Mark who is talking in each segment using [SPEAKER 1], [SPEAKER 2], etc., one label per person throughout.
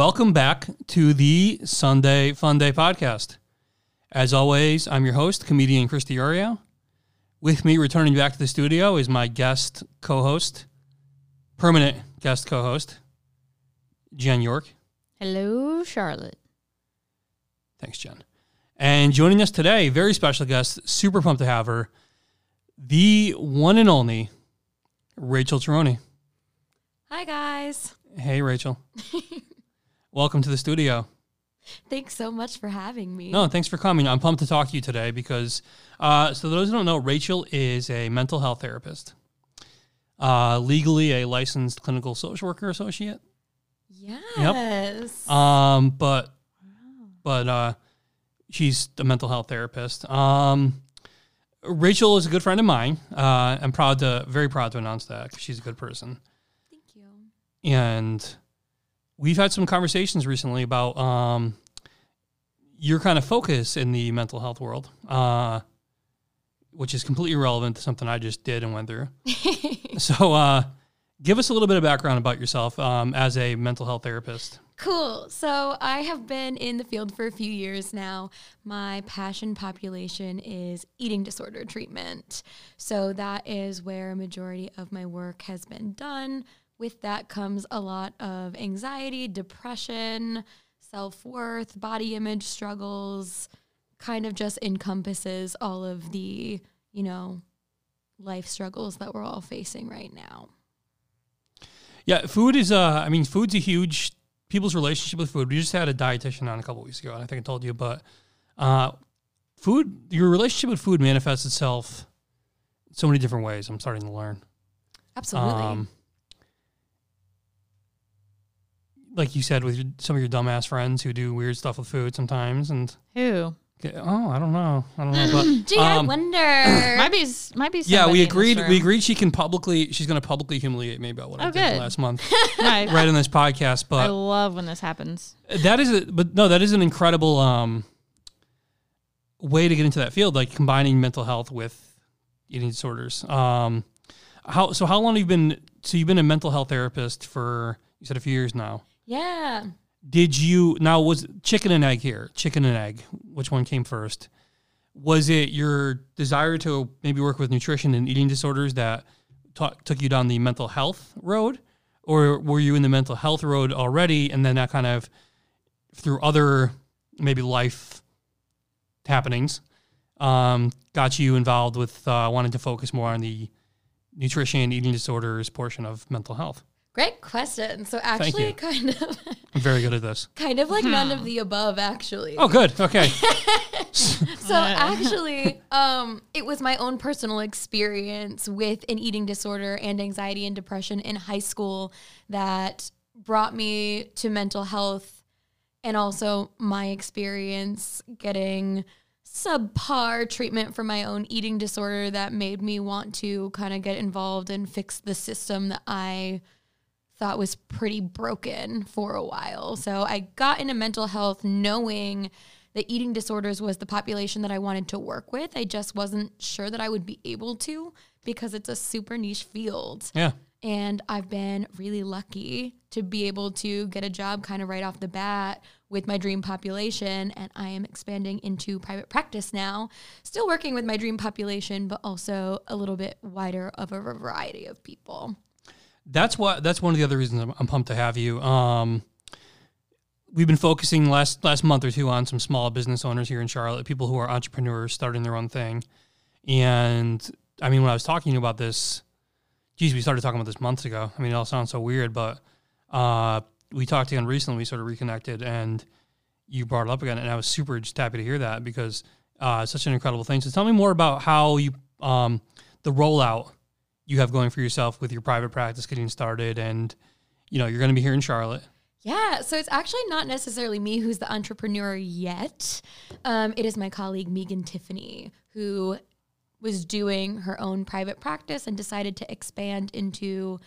[SPEAKER 1] Welcome back to the Sunday Fun Day podcast. As always, I'm your host, comedian Christy Ario. With me, returning back to the studio, is my guest co host, permanent guest co host, Jen York.
[SPEAKER 2] Hello, Charlotte.
[SPEAKER 1] Thanks, Jen. And joining us today, very special guest, super pumped to have her, the one and only Rachel Cheroni.
[SPEAKER 2] Hi, guys.
[SPEAKER 1] Hey, Rachel. Welcome to the studio.
[SPEAKER 2] Thanks so much for having me.
[SPEAKER 1] No, thanks for coming. I'm pumped to talk to you today because, uh, so those who don't know, Rachel is a mental health therapist, uh, legally a licensed clinical social worker associate.
[SPEAKER 2] Yes. Yep.
[SPEAKER 1] Um, but, but uh, she's a mental health therapist. Um, Rachel is a good friend of mine. Uh, I'm proud to, very proud to announce that 'cause she's a good person.
[SPEAKER 2] Thank you.
[SPEAKER 1] and we've had some conversations recently about um, your kind of focus in the mental health world, uh, which is completely relevant to something I just did and went through. so, uh, give us a little bit of background about yourself um, as a mental health therapist.
[SPEAKER 2] Cool. So I have been in the field for a few years now. My passion population is eating disorder treatment. So that is where a majority of my work has been done. With that comes a lot of anxiety, depression, self worth, body image struggles, kind of just encompasses all of the, you know, life struggles that we're all facing right now.
[SPEAKER 1] Yeah, food is. Uh, I mean, food's a huge people's relationship with food. We just had a dietitian on a couple weeks ago, and I think I told you, but uh, food, your relationship with food manifests itself so many different ways. I'm starting to learn.
[SPEAKER 2] Absolutely.
[SPEAKER 1] Um, like you said, with your, some of your dumbass friends who do weird stuff with food sometimes, and
[SPEAKER 3] Who?
[SPEAKER 1] oh, I don't know, I don't know, but
[SPEAKER 2] Gee, I
[SPEAKER 1] um,
[SPEAKER 2] wonder.
[SPEAKER 3] might be might be.
[SPEAKER 1] yeah, we agreed. We agreed she can publicly, she's going to publicly humiliate me about what I
[SPEAKER 3] Oh,
[SPEAKER 1] did last month,
[SPEAKER 3] Nice.
[SPEAKER 1] right in this podcast. But I
[SPEAKER 3] love when this happens.
[SPEAKER 1] that is, a, but no, that is an incredible um, way to get into that field, like combining mental health with eating disorders. Um, how so? How long have you been? So you've been a mental health therapist for you said a few years now.
[SPEAKER 2] Yeah.
[SPEAKER 1] Did you now was chicken and egg here? Chicken and egg. Which one came first? Was it your desire to maybe work with nutrition and eating disorders that ta- took you down the mental health road, or were you in the mental health road already, and then that kind of through other maybe life happenings um, got you involved with uh, wanting to focus more on the nutrition and eating disorders portion of mental health?
[SPEAKER 2] Great question. So actually
[SPEAKER 1] you.
[SPEAKER 2] kind of
[SPEAKER 1] I'm very good at this.
[SPEAKER 2] kind of like none of the above actually.
[SPEAKER 1] Oh, good. Okay.
[SPEAKER 2] So actually, um, it was my own personal experience with an eating disorder and anxiety and depression in high school that brought me to mental health and also my experience getting subpar treatment for my own eating disorder that made me want to kind of get involved and fix the system that I thought was pretty broken for a while. So I got into mental health knowing that eating disorders was the population that I wanted to work with. I just wasn't sure that I would be able to because it's a super niche field.
[SPEAKER 1] Yeah.
[SPEAKER 2] And I've been really lucky to be able to get a job kind of right off the bat with my dream population. And I am expanding into private practice now, still working with my dream population, but also a little bit wider of a variety of people.
[SPEAKER 1] That's what. That's one of the other reasons I'm, I'm pumped to have you. Um, we've been focusing last last month or two on some small business owners here in Charlotte, people who are entrepreneurs starting their own thing. And I mean, when I was talking to you about this, geez, we started talking about this months ago. I mean, it all sounds so weird, but uh, we talked again recently. We sort of reconnected, and you brought it up again, and I was super just happy to hear that because uh, it's such an incredible thing. So tell me more about how you um, the rollout you have going for yourself with your private practice getting started, and you know you're going to be here in Charlotte.
[SPEAKER 2] Yeah, so it's actually not necessarily me who's the entrepreneur yet. Um, it is my colleague Megan Tiffany who was doing her own private practice and decided to expand into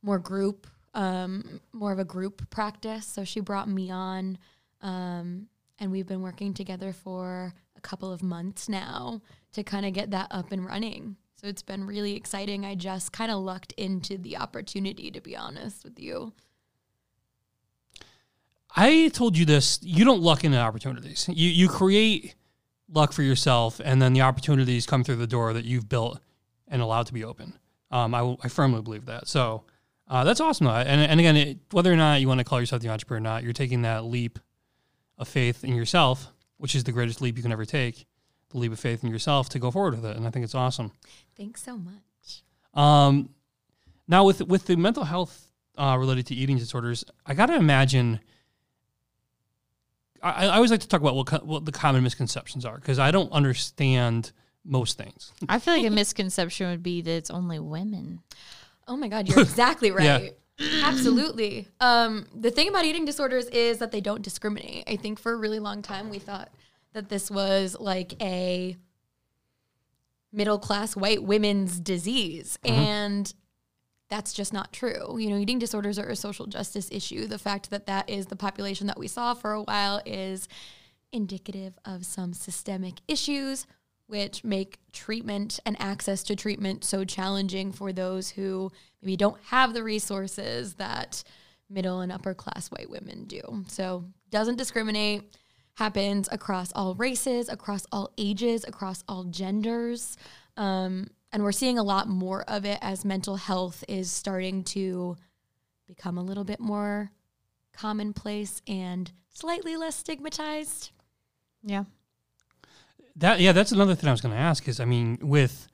[SPEAKER 2] more group, um, more of a group practice. So she brought me on, um, and we've been working together for a couple of months now to kind of get that up and running. So it's been really exciting. I just kind of lucked into the opportunity, to be honest with you.
[SPEAKER 1] I told you this. You don't luck into opportunities. You you create luck for yourself, and then the opportunities come through the door that you've built and allowed to be open. Um, I, I firmly believe that. So uh, that's awesome. And and again, it, whether or not you want to call yourself the entrepreneur or not, you're taking that leap of faith in yourself, which is the greatest leap you can ever take. The leap of faith in yourself to go forward with it, and I think it's awesome.
[SPEAKER 2] Thanks so much.
[SPEAKER 1] Um, now with with the mental health uh, related to eating disorders, I got to imagine. I, I always like to talk about what co- what the common misconceptions are because I don't understand most things.
[SPEAKER 3] I feel like a misconception would be that it's only women.
[SPEAKER 2] Oh my God, you're exactly right. Absolutely. Um, the thing about eating disorders is that they don't discriminate. I think for a really long time we thought that this was like a middle class white women's disease. Mm-hmm. And that's just not true. You know, eating disorders are a social justice issue. The fact that that is the population that we saw for a while is indicative of some systemic issues which make treatment and access to treatment so challenging for those who maybe don't have the resources that middle and upper class white women do. So, doesn't discriminate, happens across all races, across all ages, across all genders. Um, and we're seeing a lot more of it as mental health is starting to become a little bit more commonplace and slightly less stigmatized.
[SPEAKER 3] Yeah.
[SPEAKER 1] That yeah, that's another thing I was going to ask. Is I mean, with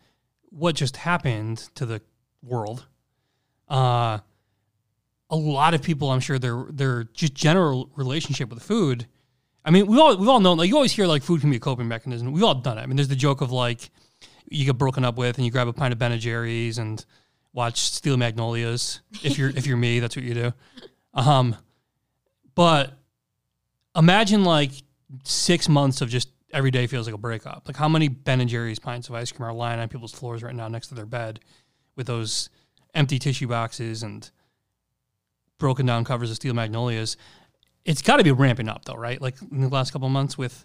[SPEAKER 1] what just happened to the world, uh, a lot of people, I'm sure, their their just general relationship with food. I mean, we all we all know like you always hear like food can be a coping mechanism. We've all done it. I mean, there's the joke of like you get broken up with and you grab a pint of Ben and Jerry's and watch Steel Magnolias. If you're if you're me, that's what you do. Um, but imagine like six months of just every day feels like a breakup. Like how many Ben and Jerry's pints of ice cream are lying on people's floors right now next to their bed with those empty tissue boxes and broken down covers of Steel Magnolias. It's got to be ramping up though, right? Like in the last couple months with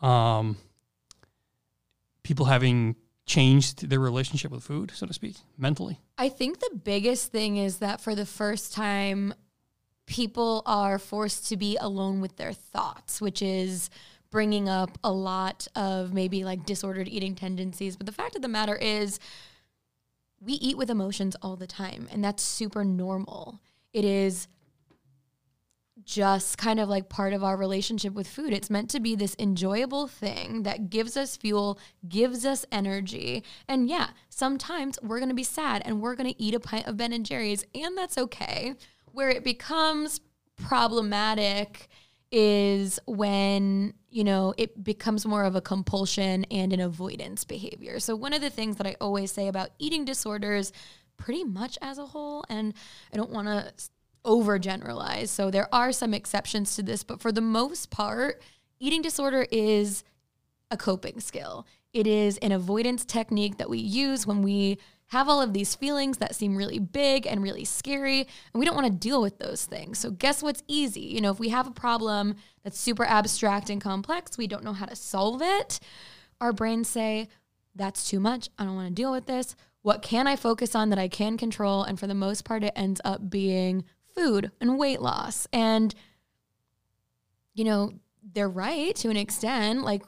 [SPEAKER 1] um, people having changed their relationship with food, so to speak, mentally.
[SPEAKER 2] I think the biggest thing is that for the first time, people are forced to be alone with their thoughts, which is bringing up a lot of maybe like disordered eating tendencies. But the fact of the matter is, we eat with emotions all the time, and that's super normal. It is just kind of like part of our relationship with food. It's meant to be this enjoyable thing that gives us fuel, gives us energy. And yeah, sometimes we're going to be sad and we're going to eat a pint of Ben and Jerry's, and that's okay. Where it becomes problematic is when, you know, it becomes more of a compulsion and an avoidance behavior. So, one of the things that I always say about eating disorders, pretty much as a whole, and I don't want to overgeneralize. So, there are some exceptions to this, but for the most part, eating disorder is a coping skill. It is an avoidance technique that we use when we have all of these feelings that seem really big and really scary, and we don't want to deal with those things. So, guess what's easy? You know, if we have a problem that's super abstract and complex, we don't know how to solve it, our brains say, That's too much. I don't want to deal with this. What can I focus on that I can control? And for the most part, it ends up being food and weight loss. And, you know, they're right to an extent. Like,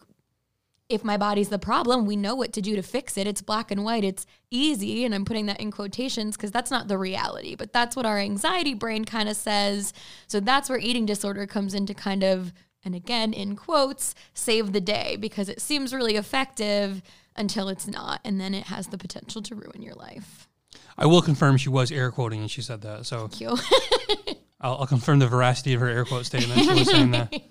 [SPEAKER 2] if my body's the problem, we know what to do to fix it. It's black and white, it's easy. And I'm putting that in quotations because that's not the reality, but that's what our anxiety brain kind of says. So that's where eating disorder comes into kind of, and again, in quotes, save the day because it seems really effective until it's not. And then it has the potential to ruin your life.
[SPEAKER 1] I will confirm she was air quoting and she said that. So
[SPEAKER 2] Thank you.
[SPEAKER 1] I'll, I'll confirm the veracity of her air quote statement. She was saying that.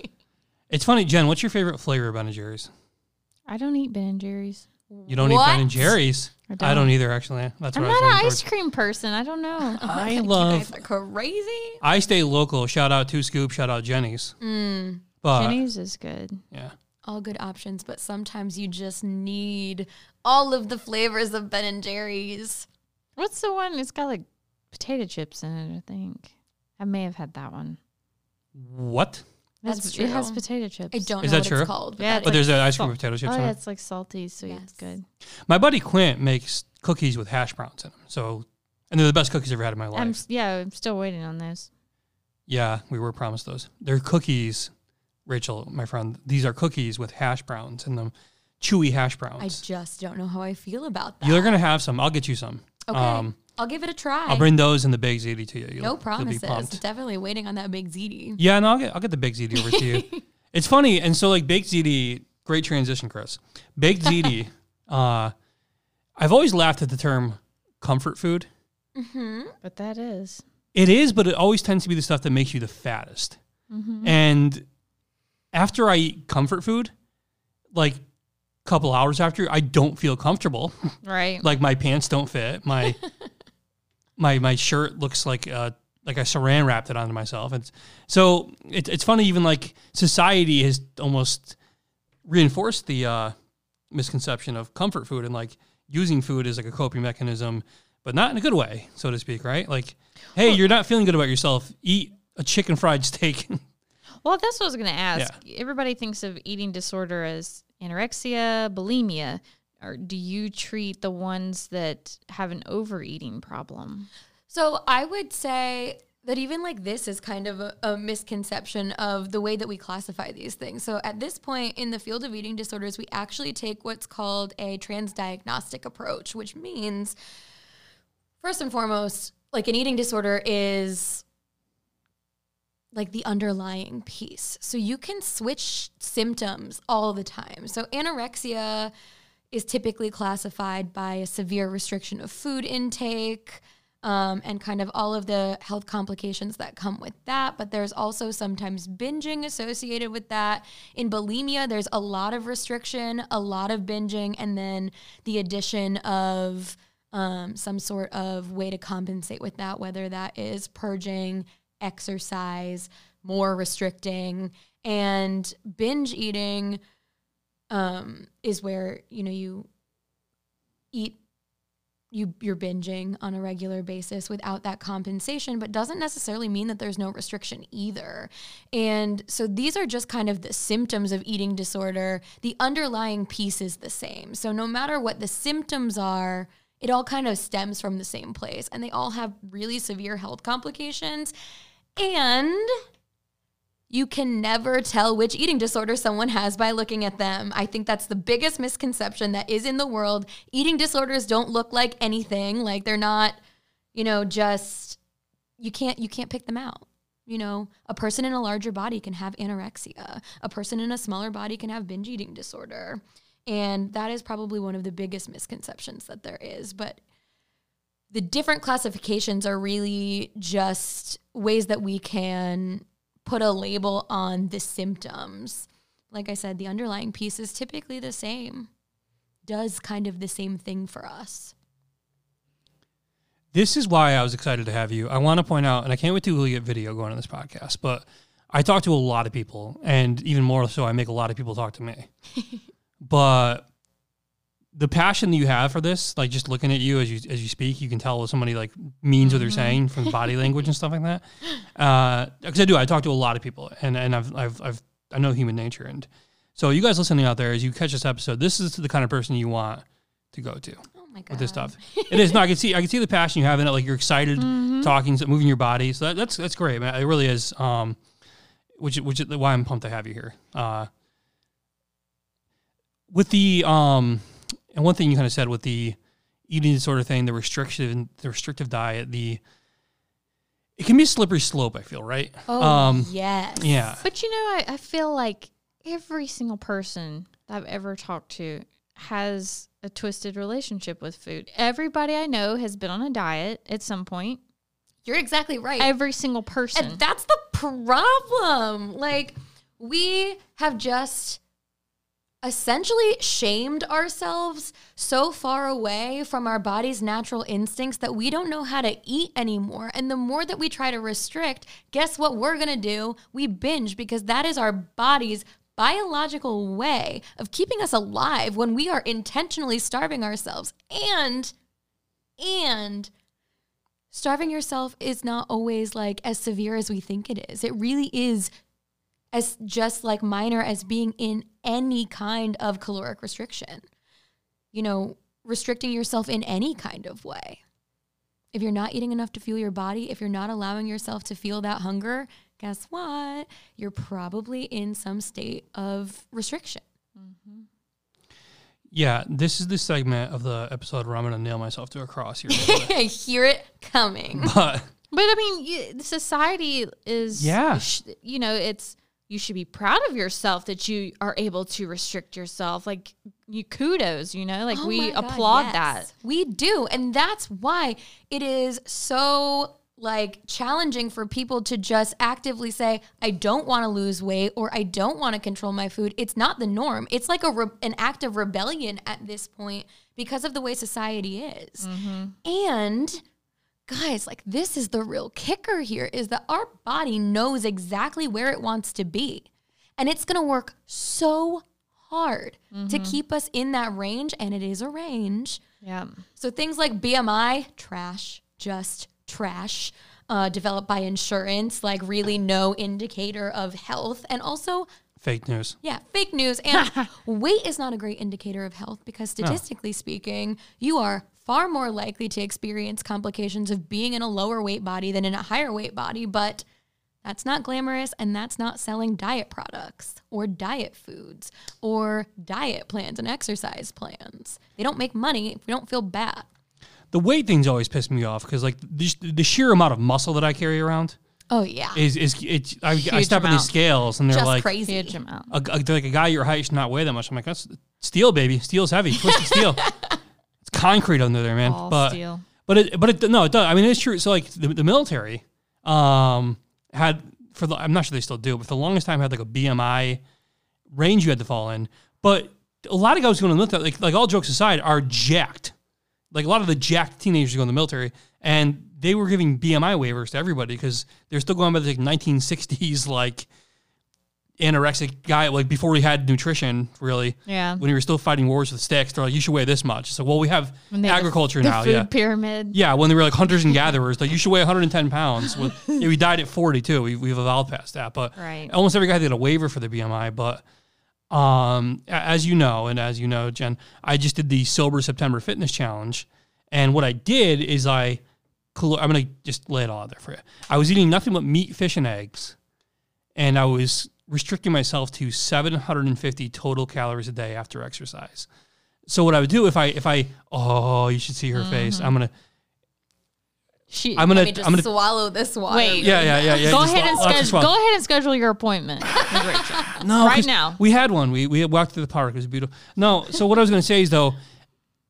[SPEAKER 1] It's funny, Jen. What's your favorite flavor of Ben and Jerry's?
[SPEAKER 3] I don't eat Ben and Jerry's.
[SPEAKER 1] You don't eat Ben and Jerry's.
[SPEAKER 3] I
[SPEAKER 1] I
[SPEAKER 3] don't.
[SPEAKER 1] don't either. Actually, that's
[SPEAKER 3] I'm
[SPEAKER 1] what I was
[SPEAKER 3] not an ice
[SPEAKER 1] towards.
[SPEAKER 3] cream person. I don't know.
[SPEAKER 1] I
[SPEAKER 2] You
[SPEAKER 1] love.
[SPEAKER 2] guys are crazy.
[SPEAKER 1] I stay local. Shout out to Scoop. Shout out Jenny's.
[SPEAKER 2] Mm,
[SPEAKER 1] But
[SPEAKER 3] Jenny's is good.
[SPEAKER 1] yeah,
[SPEAKER 2] all good options, but sometimes you just need all of the flavors of Ben and Jerry's.
[SPEAKER 3] What's the one? It's got like potato chips in it. I think I may have had that one.
[SPEAKER 1] what?
[SPEAKER 3] It has-
[SPEAKER 2] That's
[SPEAKER 3] It has potato chips.
[SPEAKER 2] I don't
[SPEAKER 1] Is
[SPEAKER 2] know
[SPEAKER 1] that
[SPEAKER 2] what
[SPEAKER 1] true?
[SPEAKER 2] it's called. But
[SPEAKER 3] Yeah,
[SPEAKER 2] that
[SPEAKER 1] But
[SPEAKER 2] is-
[SPEAKER 1] there's an ice cream with potato oh, chips.
[SPEAKER 3] Oh
[SPEAKER 1] on
[SPEAKER 3] yeah,
[SPEAKER 1] it.
[SPEAKER 3] it's like salty, sweet. It's
[SPEAKER 2] Yes.
[SPEAKER 3] good.
[SPEAKER 1] My buddy Quint makes cookies with hash browns in them. So, and they're the best cookies I've ever had in my life.
[SPEAKER 3] I'm s- yeah. I'm still waiting on those.
[SPEAKER 1] Yeah, we were promised those. They're cookies, Rachel, my friend. These are cookies with hash browns in them, chewy hash browns.
[SPEAKER 2] I
[SPEAKER 1] browns.
[SPEAKER 2] just don't know how I feel about that.
[SPEAKER 1] You're gonna have some. I'll get you some.
[SPEAKER 2] Okay.
[SPEAKER 1] Um,
[SPEAKER 2] I'll give it a try.
[SPEAKER 1] I'll bring those and the big ziti to you. You'll,
[SPEAKER 2] no
[SPEAKER 1] you'll
[SPEAKER 2] promises. Definitely waiting on that big ziti.
[SPEAKER 1] Yeah, no, I'll get I'll get the big ziti over to you. It's funny, and so like baked ziti, great transition, Chris. Baked ziti, uh, I've always laughed at the term comfort food.
[SPEAKER 3] But that is.
[SPEAKER 1] It is, but it always tends to be the stuff that makes you the fattest.
[SPEAKER 2] Mm-hmm.
[SPEAKER 1] And after I eat comfort food, like a couple hours after, I don't feel comfortable.
[SPEAKER 3] Right.
[SPEAKER 1] like my pants don't fit. My my my shirt looks like uh like I saran wrapped it onto myself. It's so it's it's funny. Even like society has almost reinforced the uh, misconception of comfort food and like using food as like a coping mechanism, but not in a good way, so to speak. Right? Like, hey, you're not feeling good about yourself. Eat a chicken fried steak.
[SPEAKER 3] Well, that's what I was going to ask. Everybody thinks of eating disorder as anorexia, bulimia. Or do you treat the ones that have an overeating problem?
[SPEAKER 2] So I would say that even like this is kind of a, a misconception of the way that we classify these things. So at this point in the field of eating disorders, we actually take what's called a transdiagnostic approach, which means first and foremost, like an eating disorder is like the underlying piece. So you can switch symptoms all the time. So anorexia is typically classified by a severe restriction of food intake um, and kind of all of the health complications that come with that. But there's also sometimes binging associated with that. In bulimia, there's a lot of restriction, a lot of binging, and then the addition of um, some sort of way to compensate with that, whether that is purging, exercise, more restricting, and binge eating um, is where you know you eat you you're binging on a regular basis without that compensation but doesn't necessarily mean that there's no restriction either. And so these are just kind of the symptoms of eating disorder. The underlying piece is the same. So no matter what the symptoms are it all kind of stems from the same place and they all have really severe health complications and you can never tell which eating disorder someone has by looking at them. I think that's the biggest misconception that is in the world. Eating disorders don't look like anything. Like they're not, you know, just you can't you can't pick them out. You know, a person in a larger body can have anorexia. A person in a smaller body can have binge eating disorder. And that is probably one of the biggest misconceptions that there is, but the different classifications are really just ways that we can put a label on the symptoms. Like I said, the underlying piece is typically the same, does kind of the same thing for us.
[SPEAKER 1] This is why I was excited to have you. I want to point out, and I can't wait to we get video going on this podcast, but I talk to a lot of people, and even more so, I make a lot of people talk to me. but the passion that you have for this, like just looking at you as you as you speak, you can tell what somebody like means what they're saying from body language and stuff like that. Because I do, I talk to a lot of people, and and I've I've I've I know human nature, and so you guys listening out there, as you catch this episode, this is the kind of person you want to go to
[SPEAKER 2] Oh my god.
[SPEAKER 1] with this stuff. It is. No, I can see. I can see the passion you have in it. Like you're excited, talking, moving your body. So that, that's that's great, man. It really is. Um, which which is why I'm pumped to have you here. Uh, with the um, and one thing you kind of said with the eating disorder thing, the restriction, the restrictive diet, the it can be a slippery slope. I feel right.
[SPEAKER 2] Oh
[SPEAKER 1] um,
[SPEAKER 2] yes.
[SPEAKER 1] yeah.
[SPEAKER 3] But you know, I, I feel like every single person that I've ever talked to has a twisted relationship with food. Everybody I know has been on a diet at some point.
[SPEAKER 2] You're exactly right.
[SPEAKER 3] Every single person.
[SPEAKER 2] And that's the problem. Like, we have just essentially shamed ourselves so far away from our body's natural instincts that we don't know how to eat anymore. And the more that we try to restrict, guess what we're to do? We binge because that is our body's biological way of keeping us alive when we are intentionally starving ourselves. And, and, starving yourself is not always like as severe as we think it is. It really is as just like minor as being in any kind of caloric restriction. You know, restricting yourself in any kind of way. if you're not eating enough to fuel your body, if you're not allowing yourself to feel that hunger, guess what? You're probably in some state of restriction. Mm-hmm.
[SPEAKER 1] Yeah, this is the segment of the episode where I'm going to nail myself to a cross here.
[SPEAKER 2] I hear it coming.
[SPEAKER 1] But
[SPEAKER 3] but I mean, you, society is
[SPEAKER 1] Yeah.
[SPEAKER 3] You know, it's you should be proud of yourself that you are able to restrict yourself. Like you kudos, you know, like
[SPEAKER 2] Oh
[SPEAKER 3] we
[SPEAKER 2] God,
[SPEAKER 3] applaud
[SPEAKER 2] yes.
[SPEAKER 3] that.
[SPEAKER 2] We do. And that's why it is so like challenging for people to just actively say I don't want to lose weight or I don't want to control my food. It's not the norm. It's like a re- an act of rebellion at this point because of the way society is. Mm-hmm. And guys, like this is the real kicker here is that our body knows exactly where it wants to be. And it's going to work so hard to keep us in that range and it is a range.
[SPEAKER 3] Yeah.
[SPEAKER 2] So things like BMI, trash, just trash. Uh, developed by insurance, like really no indicator of health, and also
[SPEAKER 1] fake news.
[SPEAKER 2] yeah, fake news. And weight is not a great indicator of health because statistically speaking, you are far more likely to experience complications of being in a lower weight body than in a higher weight body. But that's not glamorous and that's not selling diet products or diet foods or diet plans and exercise plans. They don't make money if we don't feel bad.
[SPEAKER 1] The weight thing's always pissed me off because like the, the sheer amount of muscle that I carry around
[SPEAKER 2] Oh, yeah.
[SPEAKER 1] is is it's I, I
[SPEAKER 3] Huge
[SPEAKER 1] step on these scales and they're
[SPEAKER 2] Just
[SPEAKER 1] like
[SPEAKER 2] crazy.
[SPEAKER 3] Huge amount.
[SPEAKER 1] a, a- they're like a guy your height should not weigh that much. I'm like that's steel, baby. Steel's heavy. Twisted steel. Concrete under there, man.
[SPEAKER 3] All
[SPEAKER 1] but
[SPEAKER 3] steel.
[SPEAKER 1] but it but it no it does. I mean it's true. So like the, the military um had for the I'm not sure they still do, but for the longest time had like a BMI range you had to fall in. But a lot of guys going to the military, like like all jokes aside, are jacked. Like a lot of the jacked teenagers go in the military, and they were giving BMI waivers to everybody because they're still going by the like 1960s like anorexic guy, like before we had nutrition, really.
[SPEAKER 3] Yeah.
[SPEAKER 1] When we were still fighting wars with sticks, they're like, you should weigh this much. So, well, we have
[SPEAKER 3] they the-
[SPEAKER 1] agriculture
[SPEAKER 3] the
[SPEAKER 1] now,
[SPEAKER 3] food
[SPEAKER 1] yeah.
[SPEAKER 3] pyramid.
[SPEAKER 1] Yeah, when they were like hunters and gatherers, like you should weigh 110 pounds. Well, yeah, we died at 40 too. We, we've evolved past that, but
[SPEAKER 3] Right.
[SPEAKER 1] almost every guy did a waiver for the BMI. But um, as you know, and as you know, Jen, I just did the sober September fitness challenge, and what I did is I, I'm gonna just lay it all out there for you. I was eating nothing but meat, fish, and eggs, and I was restricting myself to 750 total calories a day after exercise. So what I would do if I if I oh you should see her face mm-hmm. I'm gonna
[SPEAKER 3] She,
[SPEAKER 1] I'm gonna
[SPEAKER 2] Let me just
[SPEAKER 1] I'm gonna
[SPEAKER 2] swallow this water.
[SPEAKER 3] Wait.
[SPEAKER 1] yeah yeah yeah yeah
[SPEAKER 3] go ahead and
[SPEAKER 1] lots of
[SPEAKER 3] schedule. Go ahead and schedule your appointment.
[SPEAKER 1] No,
[SPEAKER 3] Right
[SPEAKER 1] 'cause
[SPEAKER 3] now.
[SPEAKER 1] We had one. We we walked through the park. It was beautiful. No, so what I was going to say is though,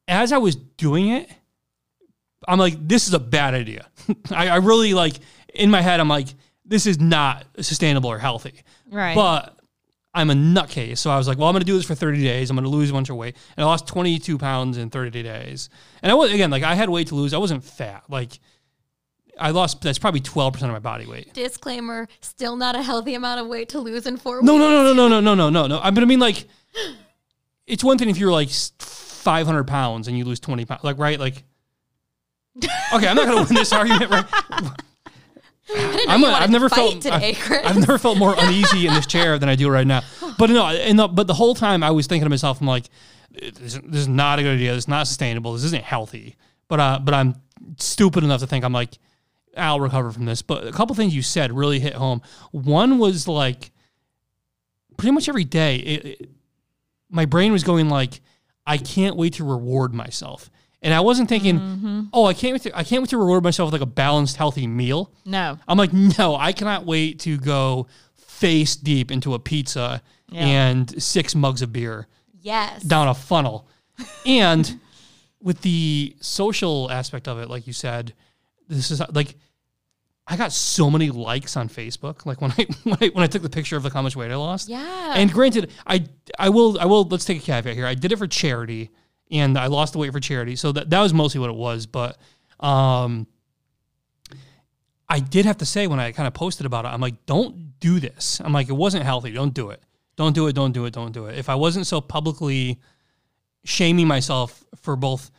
[SPEAKER 1] as I was doing it, I'm like, this is a bad idea. I, I really like in my head, I'm like, this is not sustainable or healthy.
[SPEAKER 3] Right.
[SPEAKER 1] But I'm a nutcase, so I was like, well, I'm going to do this for 30 days. I'm going to lose a bunch of weight, and I lost 22 pounds in 30 days. And I was again like, I had weight to lose. I wasn't fat. Like, I lost. That's probably 12 percent of my body weight.
[SPEAKER 2] Disclaimer: still not a healthy amount of weight to lose in four
[SPEAKER 1] No,
[SPEAKER 2] weeks.
[SPEAKER 1] no, no, no, no, no, no, no, no, no. I but I mean, like, it's one thing if you're like 500 pounds and you lose 20 pounds, like, right? Like, okay, I'm not gonna win this argument, right?
[SPEAKER 2] I didn't know
[SPEAKER 1] I'm
[SPEAKER 2] you
[SPEAKER 1] a,
[SPEAKER 2] wanted
[SPEAKER 1] I've never felt
[SPEAKER 2] today,
[SPEAKER 1] I've,
[SPEAKER 2] Chris.
[SPEAKER 1] I've never felt more uneasy in this chair than I do right now. But no, and the, but the whole time I was thinking to myself, I'm like, this, this is not a good idea. This is not sustainable. This isn't healthy. But uh, but I'm stupid enough to think I'm like, I'll recover from this. But a couple things you said really hit home. One was like, pretty much every day, it, it, my brain was going like, I can't wait to reward myself. And I wasn't thinking, mm-hmm. oh, I can't wait to, I can't wait to reward myself with like a balanced, healthy meal.
[SPEAKER 3] no.
[SPEAKER 1] I'm like, no, I cannot wait to go face deep into a pizza
[SPEAKER 3] Yeah.
[SPEAKER 1] and six mugs of beer
[SPEAKER 2] yes.
[SPEAKER 1] down a funnel. and with the social aspect of it, like you said, this is like I got so many likes on Facebook. Like when I when I, when I took the picture of like how much weight I lost.
[SPEAKER 2] Yeah.
[SPEAKER 1] And granted, I I will I will let's take a caveat here. I did it for charity, and I lost the weight for charity, so that that was mostly what it was. But um, I did have to say when I kind of posted about it, I'm like, don't do this. I'm like, it wasn't healthy. Don't do it. Don't do it. Don't do it. Don't do it. If I wasn't so publicly shaming myself for both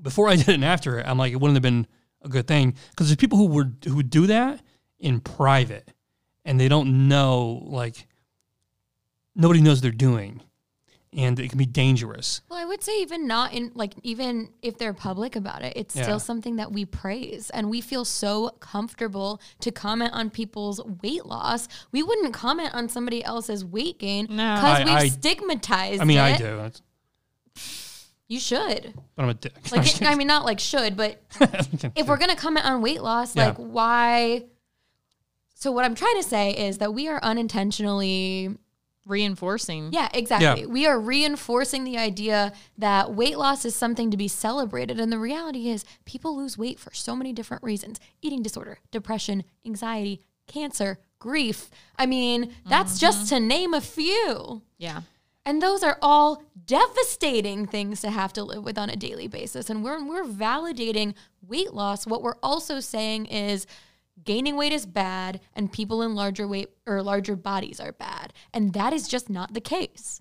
[SPEAKER 1] before I did it and after it, I'm like, it wouldn't have been a good thing because there's people who would who would do that in private and they don't know like nobody knows they're doing and it can be dangerous.
[SPEAKER 2] Well, I would say even not in like even if they're public about it, it's
[SPEAKER 1] Yeah.
[SPEAKER 2] still something that we praise and we feel so comfortable to comment on people's weight loss. We wouldn't comment on somebody else's weight gain because
[SPEAKER 1] I-
[SPEAKER 2] we've
[SPEAKER 1] I-
[SPEAKER 2] stigmatized
[SPEAKER 1] I mean, I do, It's-
[SPEAKER 2] You should.
[SPEAKER 1] but I'm a dick.
[SPEAKER 2] Like I mean not like should, but if we're gonna comment on weight loss,
[SPEAKER 1] Yeah.
[SPEAKER 2] like why so what I'm trying to say is that we are unintentionally
[SPEAKER 3] Reinforcing.
[SPEAKER 2] Yeah, exactly.
[SPEAKER 1] Yeah.
[SPEAKER 2] We are reinforcing the idea that weight loss is something to be celebrated. And the reality is, people lose weight for so many different reasons eating disorder, depression, anxiety, cancer, grief. I mean, that's just mm-hmm. to name a few.
[SPEAKER 3] Yeah.
[SPEAKER 2] And those are all devastating things to have to live with on a daily basis. And we're, we're validating weight loss. What we're also saying is gaining weight is bad and people in larger weight or larger bodies are bad. And that is just not the case.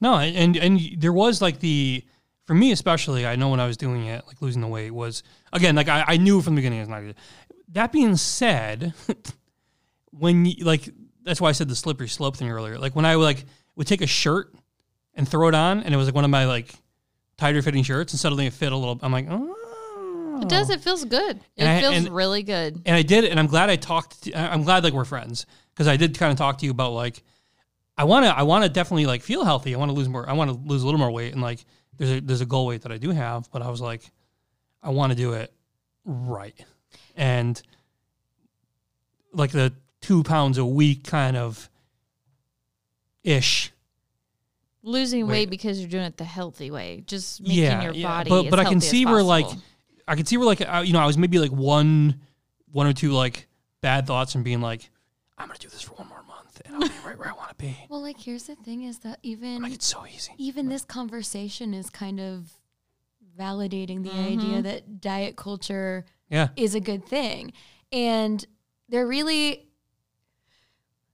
[SPEAKER 1] No, and and there was like the for me especially, I know when I was doing it, like losing the weight was again like I, I knew from the beginning it's not good. That being said, when you like that's why I said the slippery slope thing earlier. Like when I like would take a shirt and throw it on, and it was like one of my like tighter fitting shirts, and suddenly it fit a little. I'm like, oh.
[SPEAKER 3] It does. Oh. It feels good. It
[SPEAKER 1] I-
[SPEAKER 3] feels
[SPEAKER 1] and-
[SPEAKER 3] really good.
[SPEAKER 1] and I did, and I'm glad I talked. To, I'm glad like we're friends because I did kind of talk to you about like I want to I want to definitely like feel healthy. I want to lose more. I want to lose a little more weight, and like there's a there's a goal weight that I do have, but I was like, I want to do it right, and like the two pounds a week kind of ish.
[SPEAKER 3] Losing
[SPEAKER 1] Wait.
[SPEAKER 3] weight because you're doing it the healthy way. Just making
[SPEAKER 1] Yeah,
[SPEAKER 3] your
[SPEAKER 1] yeah.
[SPEAKER 3] body.
[SPEAKER 1] But- but I can see where, like,
[SPEAKER 3] possible.
[SPEAKER 1] I could see where like I, you know I was maybe like one one or two like bad thoughts and being like, I'm gonna do this for one more month and I'll be right where I want to be.
[SPEAKER 2] Well, like here's the thing is that even
[SPEAKER 1] Like it's so easy.
[SPEAKER 2] even this conversation is kind of validating the
[SPEAKER 3] Mm-hmm.
[SPEAKER 2] idea that diet culture
[SPEAKER 1] Yeah.
[SPEAKER 2] is a good thing. And they're really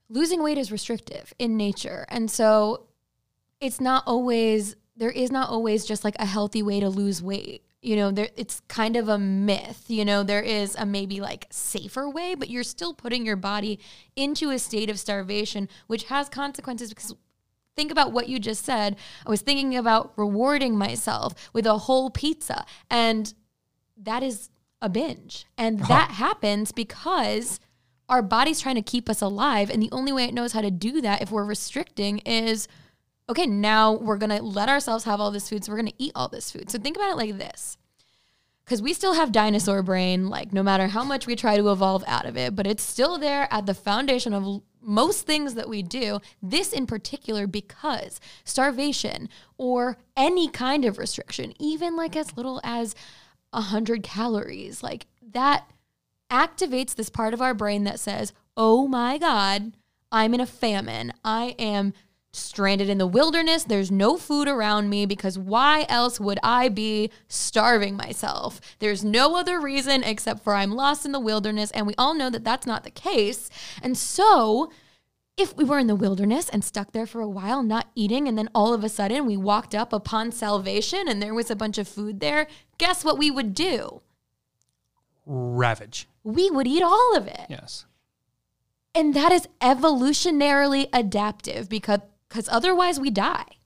[SPEAKER 2] losing weight is restrictive in nature. And so it's not always there is not always just like a healthy way to lose weight. You know, there it's kind of a myth. You know, there is a maybe like safer way, but you're still putting your body into a state of starvation, which has consequences because think about what you just said. I was thinking about rewarding myself with a whole pizza, and that is a binge. And uh-huh. that happens because our body's trying to keep us alive. And the only way it knows how to do that if we're restricting is okay, now we're going to let ourselves have all this food. So we're going to eat all this food. So think about it like this. Because we still have dinosaur brain, like no matter how much we try to evolve out of it, but it's still there at the foundation of most things that we do. This in particular, because starvation or any kind of restriction, even like as little as 100 calories, like that activates this part of our brain that says, oh my God, I'm in a famine. I am stranded in the wilderness. There's no food around me because why else would I be starving myself? There's no other reason except for I'm lost in the wilderness. And we all know that that's not the case. And so, if we were in the wilderness and stuck there for a while, not eating, and then all of a sudden we walked up upon salvation and there was a bunch of food there, guess what we would do?
[SPEAKER 1] Ravage.
[SPEAKER 2] We would eat all of it.
[SPEAKER 1] Yes.
[SPEAKER 2] And that is evolutionarily adaptive because because otherwise we die.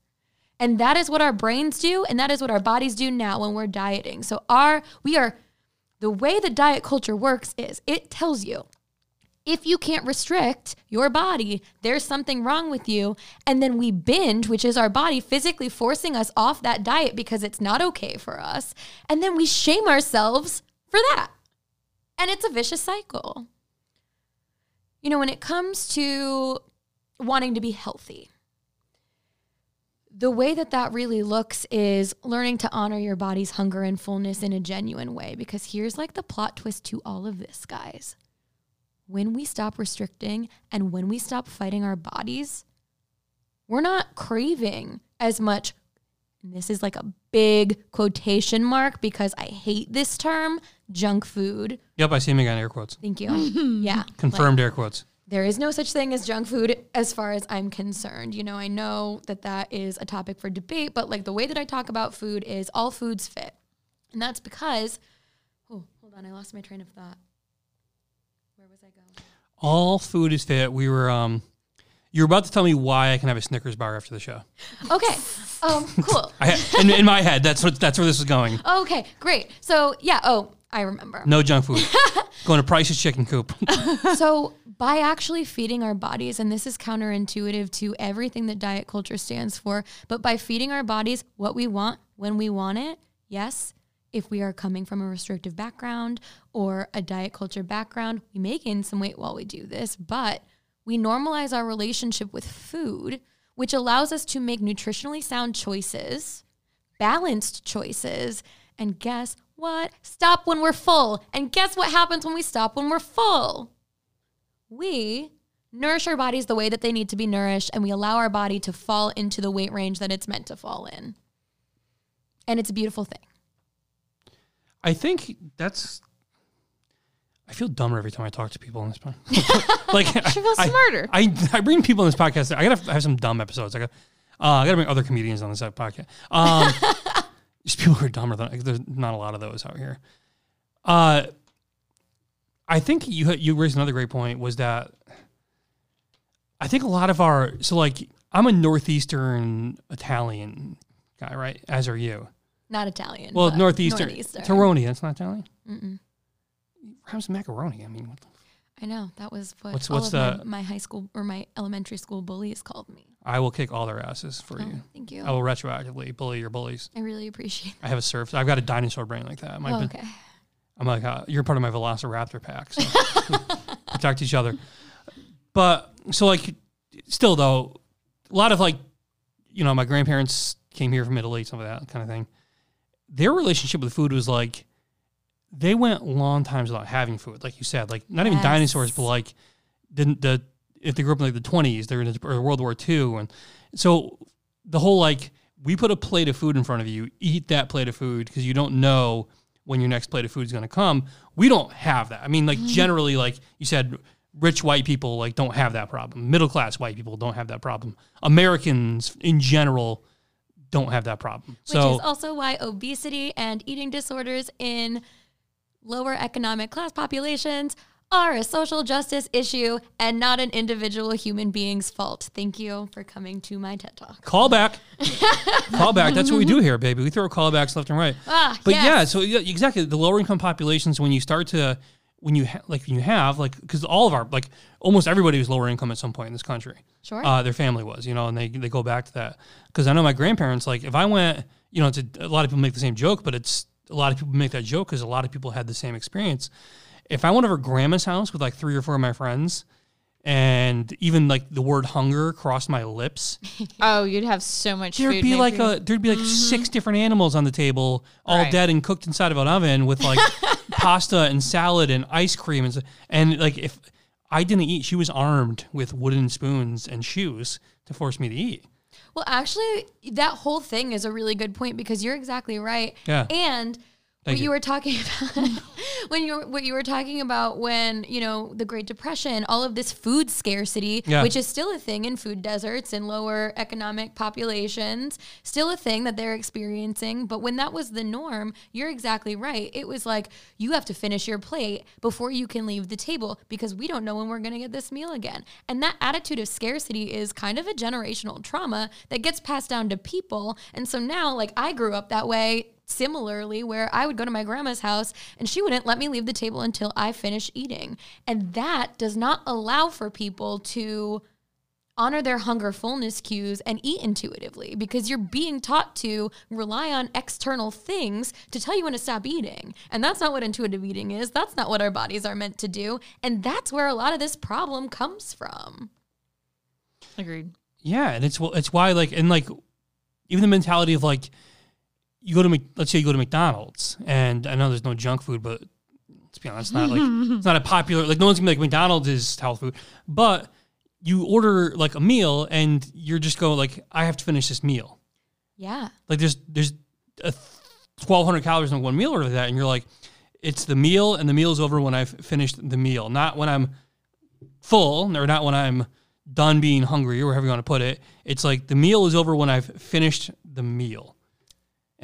[SPEAKER 2] And that is what our brains do and that is what our bodies do now when we're dieting. So our we are the way that diet culture works is it tells you if you can't restrict your body, there's something wrong with you. And then we binge, which is our body physically forcing us off that diet because it's not okay for us. And then we shame ourselves for that. And it's a vicious cycle. You know, when it comes to wanting to be healthy, the way that that really looks is learning to honor your body's hunger and fullness in a genuine way. Because here's like the plot twist to all of this, guys. When we stop restricting and when we stop fighting our bodies, we're not craving as much. And this is like a big quotation mark because I hate this term junk food.
[SPEAKER 1] Yep, I see him again. Air quotes.
[SPEAKER 2] Thank you. yeah.
[SPEAKER 1] Confirmed air quotes.
[SPEAKER 2] There is no such thing as junk food as far as I'm concerned. You know, I know that that is a topic for debate, but like the way that I talk about food is all foods fit. And that's because, oh, hold on, I lost my train of thought. Where was I going?
[SPEAKER 1] All food is fit. We were um You're about to tell me why I can have a Snickers bar after the show.
[SPEAKER 2] Okay. Um, cool.
[SPEAKER 1] I, in, in my head, that's what that's where this is going.
[SPEAKER 2] Okay, great. So yeah. Oh, I remember.
[SPEAKER 1] No junk food. going to Price's Chicken Coop.
[SPEAKER 2] so by actually feeding our bodies, and this is counterintuitive to everything that diet culture stands for, but by feeding our bodies what we want when we want it, yes, if we are coming from a restrictive background or a diet culture background, we may gain some weight while we do this, but we normalize our relationship with food, which allows us to make nutritionally sound choices, balanced choices, and guess what? Stop when we're full. And guess what happens when we stop when we're full? We nourish our bodies the way that they need to be nourished, and we allow our body to fall into the weight range that it's meant to fall in. And it's a beautiful thing.
[SPEAKER 1] I think that's. I feel dumber every time I talk to people on this podcast. like
[SPEAKER 3] I feel smarter.
[SPEAKER 1] I, I, I bring people on this podcast. I gotta have some dumb episodes. I got uh, I gotta bring other comedians on this podcast. Um, people are dumber than there's not a lot of those out here. Uh, I think you you raised another great point was that I think a lot of our so like I'm a northeastern Italian guy, right? As are you.
[SPEAKER 2] Not Italian.
[SPEAKER 1] Well, northeastern. northeastern. Taroni, that's not Italian. Mm-mm. How's macaroni? I mean,
[SPEAKER 2] I know that was what what's, what's the my, my, high school or my elementary school bullies called me.
[SPEAKER 1] I will kick all their asses for oh, you.
[SPEAKER 2] Thank you.
[SPEAKER 1] I will retroactively bully your bullies.
[SPEAKER 2] I really appreciate. It.
[SPEAKER 1] I have a surf. I've got a dinosaur brain like that.
[SPEAKER 2] Oh, okay.
[SPEAKER 1] I'm like uh, you're part of my Velociraptor pack. So protect each other. But so like, still though, a lot of like, you know, my grandparents came here from Italy, some of that kind of thing. Their relationship with food was like they went long times without having food, like you said, like not yes. even dinosaurs, but like didn't the if they grew up in like the twenties, they're in or World War II, and so the whole like we put a plate of food in front of you, eat that plate of food because you don't know when your next plate of food is going to come. We don't have that. I mean, like mm-hmm. generally, like you said, rich white people like don't have that problem. Middle class white people don't have that problem. Americans in general don't have that problem.
[SPEAKER 2] Which so, is also why obesity and eating disorders in lower economic class populations are a social justice issue and not an individual human being's fault. Thank you for coming to my TED Talk.
[SPEAKER 1] Call back. call back. That's what we do here, baby. We throw callbacks left and right.
[SPEAKER 2] Ah,
[SPEAKER 1] but
[SPEAKER 2] yes.
[SPEAKER 1] yeah, so yeah, exactly the lower income populations when you start to when you ha- like when you have like because all of our like almost everybody was lower income at some point in this country.
[SPEAKER 2] Sure.
[SPEAKER 1] Uh, their family was, you know, and they they go back to that because I know my grandparents like if I went, you know, it's a, a lot of people make the same joke, but it's a lot of people make that joke because a lot of people had the same experience. If I went over grandma's house with like three or four of my friends, and even like the word hunger crossed my lips.
[SPEAKER 3] oh, you'd have so much.
[SPEAKER 1] There'd be like a there'd be like mm-hmm. six different animals on the table, all right. dead and cooked inside of an oven with like pasta and salad and ice cream and and like if I didn't eat, she was armed with wooden spoons and shoes to force me to eat.
[SPEAKER 2] Well, actually, that whole thing is a really good point because you're exactly right.
[SPEAKER 1] Yeah.
[SPEAKER 2] And Thank what you. you. were talking about when you what you were talking about when you know the Great Depression, all of this food scarcity, yeah. which is still a thing in food deserts and lower economic populations, still a thing that they're experiencing. But when that was the norm, you're exactly right. It was like you have to finish your plate before you can leave the table because we don't know when we're going to get this meal again. And that attitude of scarcity is kind of a generational trauma that gets passed down to people. And so now, like I grew up that way similarly where I would go to my grandma's house and she wouldn't let me leave the table until I finished eating. And that does not allow for people to honor their hunger fullness cues and eat intuitively because you're being taught to rely on external things to tell you when to stop eating. And that's not what intuitive eating is. That's not what our bodies are meant to do. And that's where a lot of this problem comes from.
[SPEAKER 3] Agreed.
[SPEAKER 1] Yeah, and it's it's why like and like even the mentality of like you go to let's say you go to McDonald's, and I know there's no junk food, but let's be honest, it's not like it's not a popular like no one's gonna be like McDonald's is health food, but you order like a meal and you're just going like I have to finish this meal.
[SPEAKER 2] Yeah.
[SPEAKER 1] Like there's there's a 1200 calories in one meal or that, and you're like, it's the meal, and the meal is over when I've finished the meal, not when I'm full, or not when I'm done being hungry, or however you want to put it. It's like the meal is over when I've finished the meal.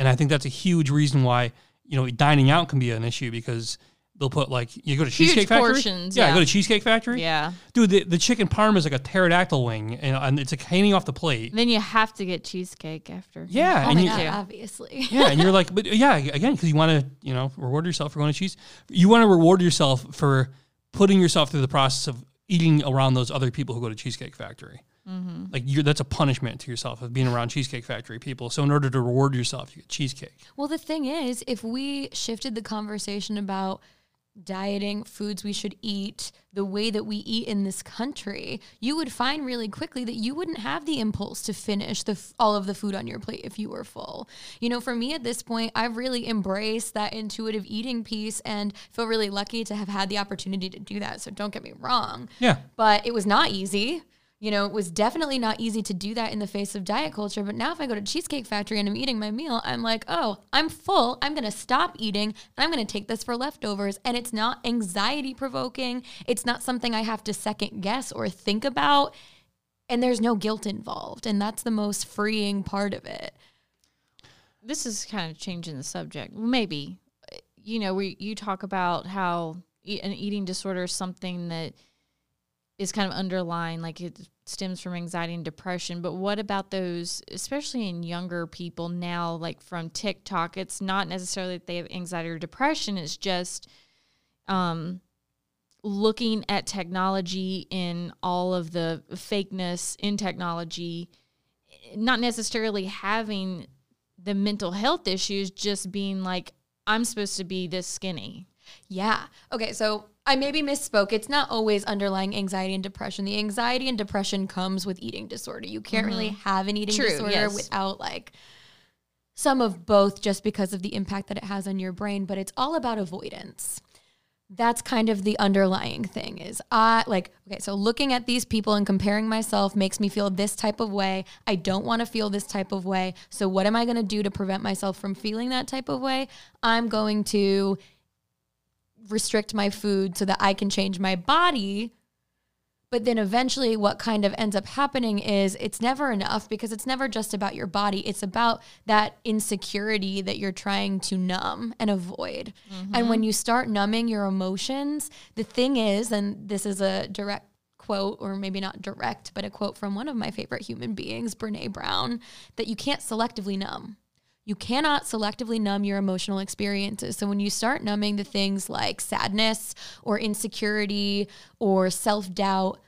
[SPEAKER 1] And I think that's a huge reason why, you know, dining out can be an issue because they'll put like you go to
[SPEAKER 3] Huge
[SPEAKER 1] Cheesecake Factory.
[SPEAKER 3] portions,
[SPEAKER 1] yeah,
[SPEAKER 3] yeah.
[SPEAKER 1] go to Cheesecake Factory.
[SPEAKER 3] Yeah.
[SPEAKER 1] dude, the, the chicken parm is like a pterodactyl wing, and, and it's like hanging off the plate.
[SPEAKER 3] Then you have to get cheesecake after.
[SPEAKER 1] Yeah,
[SPEAKER 2] Oh
[SPEAKER 1] and
[SPEAKER 2] my
[SPEAKER 1] you,
[SPEAKER 2] god,
[SPEAKER 3] Yeah.
[SPEAKER 2] obviously.
[SPEAKER 1] yeah, and you're like, but yeah, again, because you want to, you know, reward yourself for going to cheese. You want to reward yourself for putting yourself through the process of eating around those other people who go to Cheesecake Factory. Mm-hmm. Like you're, that's a punishment to yourself of being around Cheesecake Factory people. So in order to reward yourself, you get cheesecake.
[SPEAKER 2] Well, the thing is, if we shifted the conversation about dieting, foods we should eat, the way that we eat in this country, you would find really quickly that you wouldn't have the impulse to finish the f- all of the food on your plate if you were full. You know, for me at this point, I've really embraced that intuitive eating piece and feel really lucky to have had the opportunity to do that. So don't get me wrong.
[SPEAKER 1] Yeah.
[SPEAKER 2] But it was not easy. You know, it was definitely not easy to do that in the face of diet culture. But now, if I go to Cheesecake Factory and I'm eating my meal, I'm like, oh, I'm full. I'm going to stop eating and I'm going to take this for leftovers. And it's not anxiety provoking. It's not something I have to second guess or think about. And there's no guilt involved. And that's the most freeing part of it.
[SPEAKER 3] this is kind of changing the subject. Maybe, you know, we you talk about how an eating disorder is something that is kind of underlying, like it stems from anxiety and depression. But what about those, especially in younger people now, like from TikTok? It's not necessarily that they have anxiety or depression. It's just um, looking at technology and all of the fakeness in technology, not necessarily having the mental health issues, just being like, I'm supposed to be this skinny.
[SPEAKER 2] Yeah. Okay. So I maybe misspoke. It's not always underlying anxiety and depression. The anxiety and depression comes with eating disorder. You can't really mm-hmm. have an eating
[SPEAKER 3] True,
[SPEAKER 2] disorder
[SPEAKER 3] yes.
[SPEAKER 2] without like some of both just because of the impact that it has on your brain, but it's all about avoidance. That's kind of the underlying thing is I like okay, so looking at these people and comparing myself makes me feel this type of way. I don't want to feel this type of way. So what am I going to do to prevent myself from feeling that type of way? I'm going to restrict my food so that I can change my body. But then eventually, what kind of ends up happening is it's never enough because it's never just about your body. It's about that insecurity that you're trying to numb and avoid. And when mm-hmm. you start numbing your emotions, the thing is, and this is a direct quote, or maybe not direct, but a quote from one of my favorite human beings, Brene Brown, that you can't selectively numb. You cannot selectively numb your emotional experiences. So when you start numbing the things like sadness or insecurity or self doubt,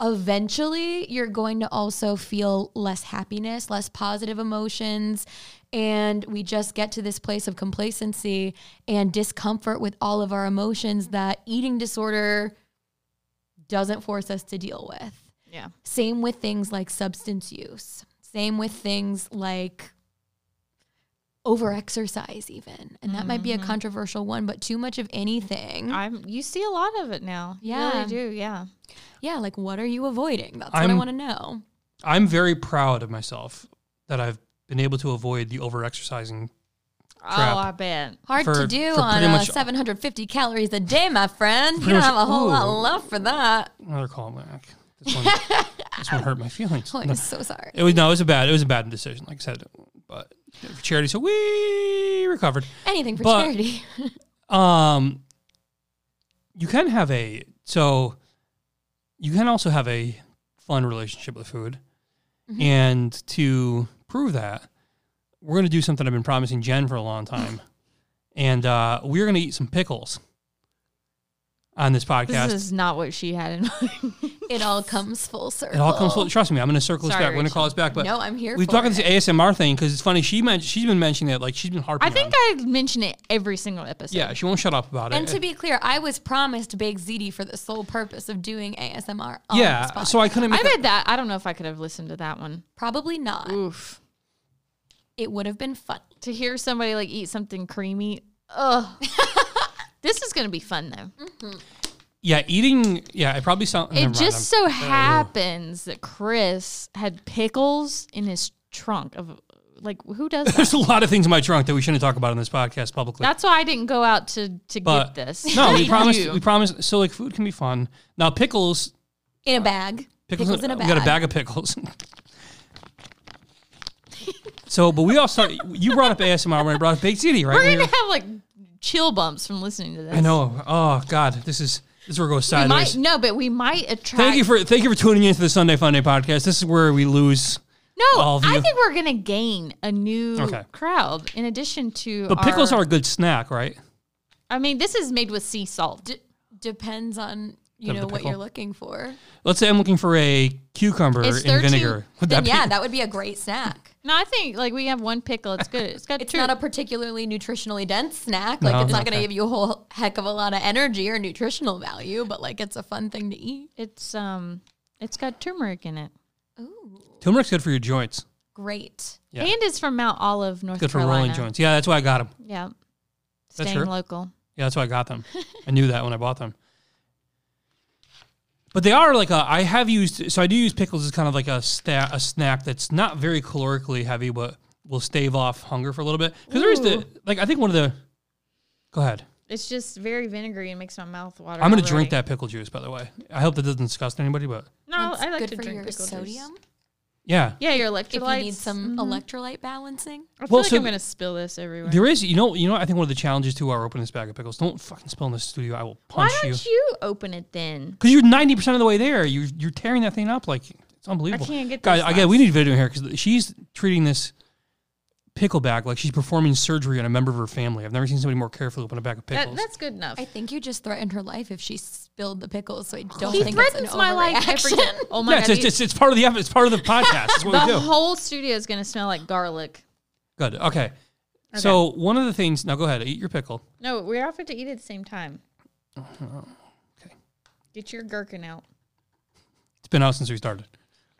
[SPEAKER 2] eventually you're going to also feel less happiness, less positive emotions. And we just get to this place of complacency and discomfort with all of our emotions that eating disorder doesn't force us to deal with.
[SPEAKER 3] Yeah.
[SPEAKER 2] Same with things like substance use. Same with things like overexercise even. And that might be a controversial one, but too much of anything.
[SPEAKER 3] I'm you see a lot of it now. You
[SPEAKER 2] Yeah.
[SPEAKER 3] really do, yeah.
[SPEAKER 2] yeah, like what are you avoiding? That's what I want to know.
[SPEAKER 1] I'm very proud of myself that I've been able to avoid the overexercising. Crap.
[SPEAKER 3] Oh, I bet.
[SPEAKER 2] Hard
[SPEAKER 1] For-
[SPEAKER 2] to do on uh, 750 calories a day, my friend. You
[SPEAKER 1] Pretty
[SPEAKER 2] don't
[SPEAKER 1] much-
[SPEAKER 2] have a whole lot
[SPEAKER 1] ooh.
[SPEAKER 2] left for that.
[SPEAKER 1] Another callback. This one, this one hurt my feelings.
[SPEAKER 2] Oh, I'm so sorry.
[SPEAKER 1] it was no, it was a bad, it was a bad decision. Like I said, but for charity, so we recovered.
[SPEAKER 2] Anything for
[SPEAKER 1] But-
[SPEAKER 2] charity.
[SPEAKER 1] Um, you can have a so you can also have a fun relationship with food,
[SPEAKER 2] Mm-hmm.
[SPEAKER 1] and to prove that, we're going to do something I've been promising Jen for a long time, and uh, we're going to eat some pickles on this podcast.
[SPEAKER 3] This is not what she had in mind.
[SPEAKER 2] it all comes full circle.
[SPEAKER 1] it all comes full. Trust me, I'm going to circle this
[SPEAKER 3] Sorry,
[SPEAKER 1] back. We're going to call
[SPEAKER 3] Rachel.
[SPEAKER 1] this back, but
[SPEAKER 2] no, I'm here
[SPEAKER 1] we've
[SPEAKER 2] for
[SPEAKER 1] talked
[SPEAKER 2] it.
[SPEAKER 1] about this ASMR thing because it's funny. She mentioned she's been mentioning it like she's been harping.
[SPEAKER 3] I think
[SPEAKER 1] on.
[SPEAKER 3] I mention it every single episode.
[SPEAKER 1] yeah, she won't shut up about it.
[SPEAKER 2] And to be clear, I was promised Big ziti for the sole purpose of doing ASMR. On
[SPEAKER 1] yeah,
[SPEAKER 2] this
[SPEAKER 1] so I couldn't
[SPEAKER 3] I
[SPEAKER 1] make. that-
[SPEAKER 3] read that. I don't know if I could have listened to that one.
[SPEAKER 2] probably not.
[SPEAKER 3] Oof.
[SPEAKER 2] It would have been fun.
[SPEAKER 3] To hear somebody like eat something creamy. Ugh. this is gonna be fun though. Mm-hmm.
[SPEAKER 1] yeah, eating. Yeah, it probably sounds.
[SPEAKER 3] It just so happens that Chris had pickles in his trunk of like who does that?
[SPEAKER 1] There's a lot of things in my trunk that we shouldn't talk about on this podcast publicly.
[SPEAKER 3] That's why I didn't go out to to
[SPEAKER 1] but
[SPEAKER 3] get this.
[SPEAKER 1] no, we
[SPEAKER 3] Thank
[SPEAKER 1] promised.
[SPEAKER 3] you.
[SPEAKER 1] We promised. So like, food can be fun. Now pickles.
[SPEAKER 2] In a bag.
[SPEAKER 1] Pickles,
[SPEAKER 2] Pickles in a bag.
[SPEAKER 1] We got a
[SPEAKER 2] bag.
[SPEAKER 1] bag of pickles. so, but we all start. You brought up ASMR when I brought up baked ziti, right?
[SPEAKER 3] We're gonna
[SPEAKER 1] were-
[SPEAKER 3] have like chill bumps from listening to this.
[SPEAKER 1] I know. Oh God, this is this is where it goes
[SPEAKER 3] We might,
[SPEAKER 1] sideways.
[SPEAKER 3] no, but we might attract.
[SPEAKER 1] Thank you for thank you for tuning into the Sunday Funday podcast. This is where we lose.
[SPEAKER 3] No,
[SPEAKER 1] all of
[SPEAKER 3] I
[SPEAKER 1] you.
[SPEAKER 3] think we're gonna gain a new
[SPEAKER 1] Okay.
[SPEAKER 3] crowd in addition to.
[SPEAKER 1] But pickles
[SPEAKER 3] our,
[SPEAKER 1] are a good snack, right?
[SPEAKER 3] I mean, this is made with sea salt.
[SPEAKER 2] D- depends on you
[SPEAKER 1] The-
[SPEAKER 2] know what
[SPEAKER 1] pickle?
[SPEAKER 2] you're looking for.
[SPEAKER 1] Let's say I'm looking for a cucumber
[SPEAKER 3] It's
[SPEAKER 1] in
[SPEAKER 3] 13
[SPEAKER 1] vinegar. Would
[SPEAKER 2] Then
[SPEAKER 1] that
[SPEAKER 2] yeah, that would be a great snack.
[SPEAKER 3] No, I think like we have one pickle. It's good. It's got.
[SPEAKER 2] It's
[SPEAKER 3] two-
[SPEAKER 2] not a particularly nutritionally dense snack. Like
[SPEAKER 1] No,
[SPEAKER 2] it's not going to give you a whole heck of a lot of energy or nutritional value, but like it's a fun thing to eat.
[SPEAKER 3] It's um. It's got turmeric in it,
[SPEAKER 2] Ooh,
[SPEAKER 1] Turmeric's good for your joints.
[SPEAKER 2] great.
[SPEAKER 1] Yeah.
[SPEAKER 3] and it's from Mount Olive, North
[SPEAKER 1] Good for rolling joints. Yeah, that's why I got them.
[SPEAKER 3] Yeah,
[SPEAKER 1] That's
[SPEAKER 3] staying local.
[SPEAKER 1] Yeah, that's why I got them. I knew that when I bought them. But they are like a. I have used so I do use pickles as kind of like a sta- a snack that's not very calorically heavy, but will stave off hunger for a little bit. Because there is the like I think one of the. Go ahead.
[SPEAKER 3] It's just very vinegary and makes my mouth water.
[SPEAKER 1] I'm gonna
[SPEAKER 3] already.
[SPEAKER 1] drink that pickle juice. By the way, I hope that doesn't disgust anybody. But
[SPEAKER 3] No,
[SPEAKER 2] That's
[SPEAKER 3] I like
[SPEAKER 2] good
[SPEAKER 3] to
[SPEAKER 2] for
[SPEAKER 3] drink
[SPEAKER 2] your
[SPEAKER 3] pickle juice.
[SPEAKER 2] sodium.
[SPEAKER 1] Yeah,
[SPEAKER 3] Yeah, your
[SPEAKER 2] If
[SPEAKER 3] electrolytes.
[SPEAKER 2] you need some
[SPEAKER 3] Mhm.
[SPEAKER 2] electrolyte balancing,
[SPEAKER 3] I feel
[SPEAKER 1] Well,
[SPEAKER 3] like
[SPEAKER 1] so
[SPEAKER 3] I'm gonna spill this everywhere.
[SPEAKER 1] there is. You know. You know. I think one of the challenges to our opening this bag of pickles. Don't fucking spill in the studio. I will punch you.
[SPEAKER 3] Why don't you open it then?
[SPEAKER 1] Because you're 90 percent of the way there. You're you're tearing that thing up like it's unbelievable.
[SPEAKER 3] I can't get
[SPEAKER 1] Guys,
[SPEAKER 3] this
[SPEAKER 1] I get we
[SPEAKER 3] last.
[SPEAKER 1] need video here because she's treating this pickle bag like she's performing surgery on a member of her family. I've never seen somebody more carefully open a bag of
[SPEAKER 3] That,
[SPEAKER 1] pickles.
[SPEAKER 3] that's good enough.
[SPEAKER 2] I think you just threatened her life if she spilled the pickles. So I don't
[SPEAKER 3] he
[SPEAKER 2] think it's
[SPEAKER 3] threatens
[SPEAKER 2] an
[SPEAKER 3] my life.
[SPEAKER 2] overreaction.
[SPEAKER 3] Oh my
[SPEAKER 1] yeah,
[SPEAKER 3] god!
[SPEAKER 1] it's, it's, it's part of the it's part of the podcast. It's what we
[SPEAKER 3] the
[SPEAKER 1] do.
[SPEAKER 3] whole studio is gonna smell like garlic.
[SPEAKER 1] Good. Okay. So one of the things now go ahead, eat your pickle.
[SPEAKER 3] No, we're offered to eat at the same time.
[SPEAKER 1] Okay.
[SPEAKER 3] Get your gherkin out.
[SPEAKER 1] It's been out since we started.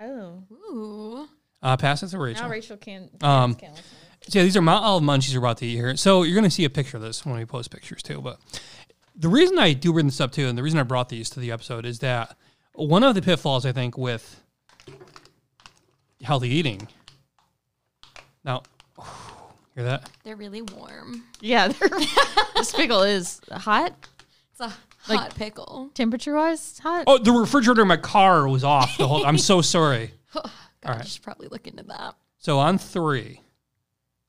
[SPEAKER 3] Oh,
[SPEAKER 2] Ooh.
[SPEAKER 1] Uh, pass it to Rachel.
[SPEAKER 3] now Rachel can.
[SPEAKER 1] Um,
[SPEAKER 3] can listen.
[SPEAKER 1] So yeah, these are Mount Olive munchies we're about to eat here. So you're going to see a picture of this when we post pictures too. But the reason I do bring this up too, and the reason I brought these to the episode is that one of the pitfalls I think with healthy eating. Now, hear that?
[SPEAKER 2] They're really warm.
[SPEAKER 3] Yeah, they're- this pickle is hot.
[SPEAKER 2] It's a
[SPEAKER 3] Like-
[SPEAKER 2] hot pickle.
[SPEAKER 3] Temperature wise, hot.
[SPEAKER 1] Oh, the refrigerator in my car was off. The whole. I'm so sorry.
[SPEAKER 2] God,
[SPEAKER 1] right.
[SPEAKER 2] I should probably look into that.
[SPEAKER 1] So on three,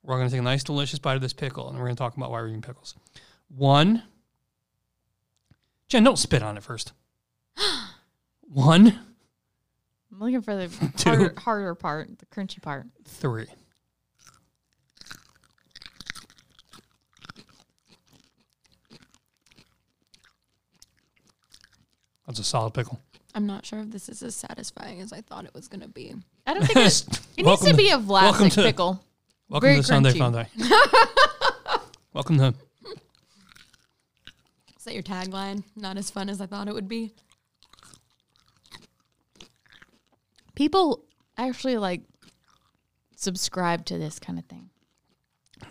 [SPEAKER 1] we're going to take a nice, delicious bite of this pickle, and we're going to talk about why we're eating pickles. One. Jen, don't spit on it first. One,
[SPEAKER 3] I'm looking for the
[SPEAKER 1] Two.
[SPEAKER 3] harder, harder part, the crunchy part.
[SPEAKER 1] three. That's a solid pickle.
[SPEAKER 2] I'm not sure if this is as satisfying as I thought it was going to be.
[SPEAKER 3] I don't think it, it needs
[SPEAKER 1] Welcome
[SPEAKER 3] to be a
[SPEAKER 1] welcome
[SPEAKER 3] Vlasic
[SPEAKER 1] to-
[SPEAKER 3] pickle.
[SPEAKER 1] Welcome
[SPEAKER 3] very
[SPEAKER 1] to Sunday. Funday. welcome to.
[SPEAKER 2] Is that your tagline? Not as fun as I thought it would be.
[SPEAKER 3] People actually like subscribe to this kind of thing.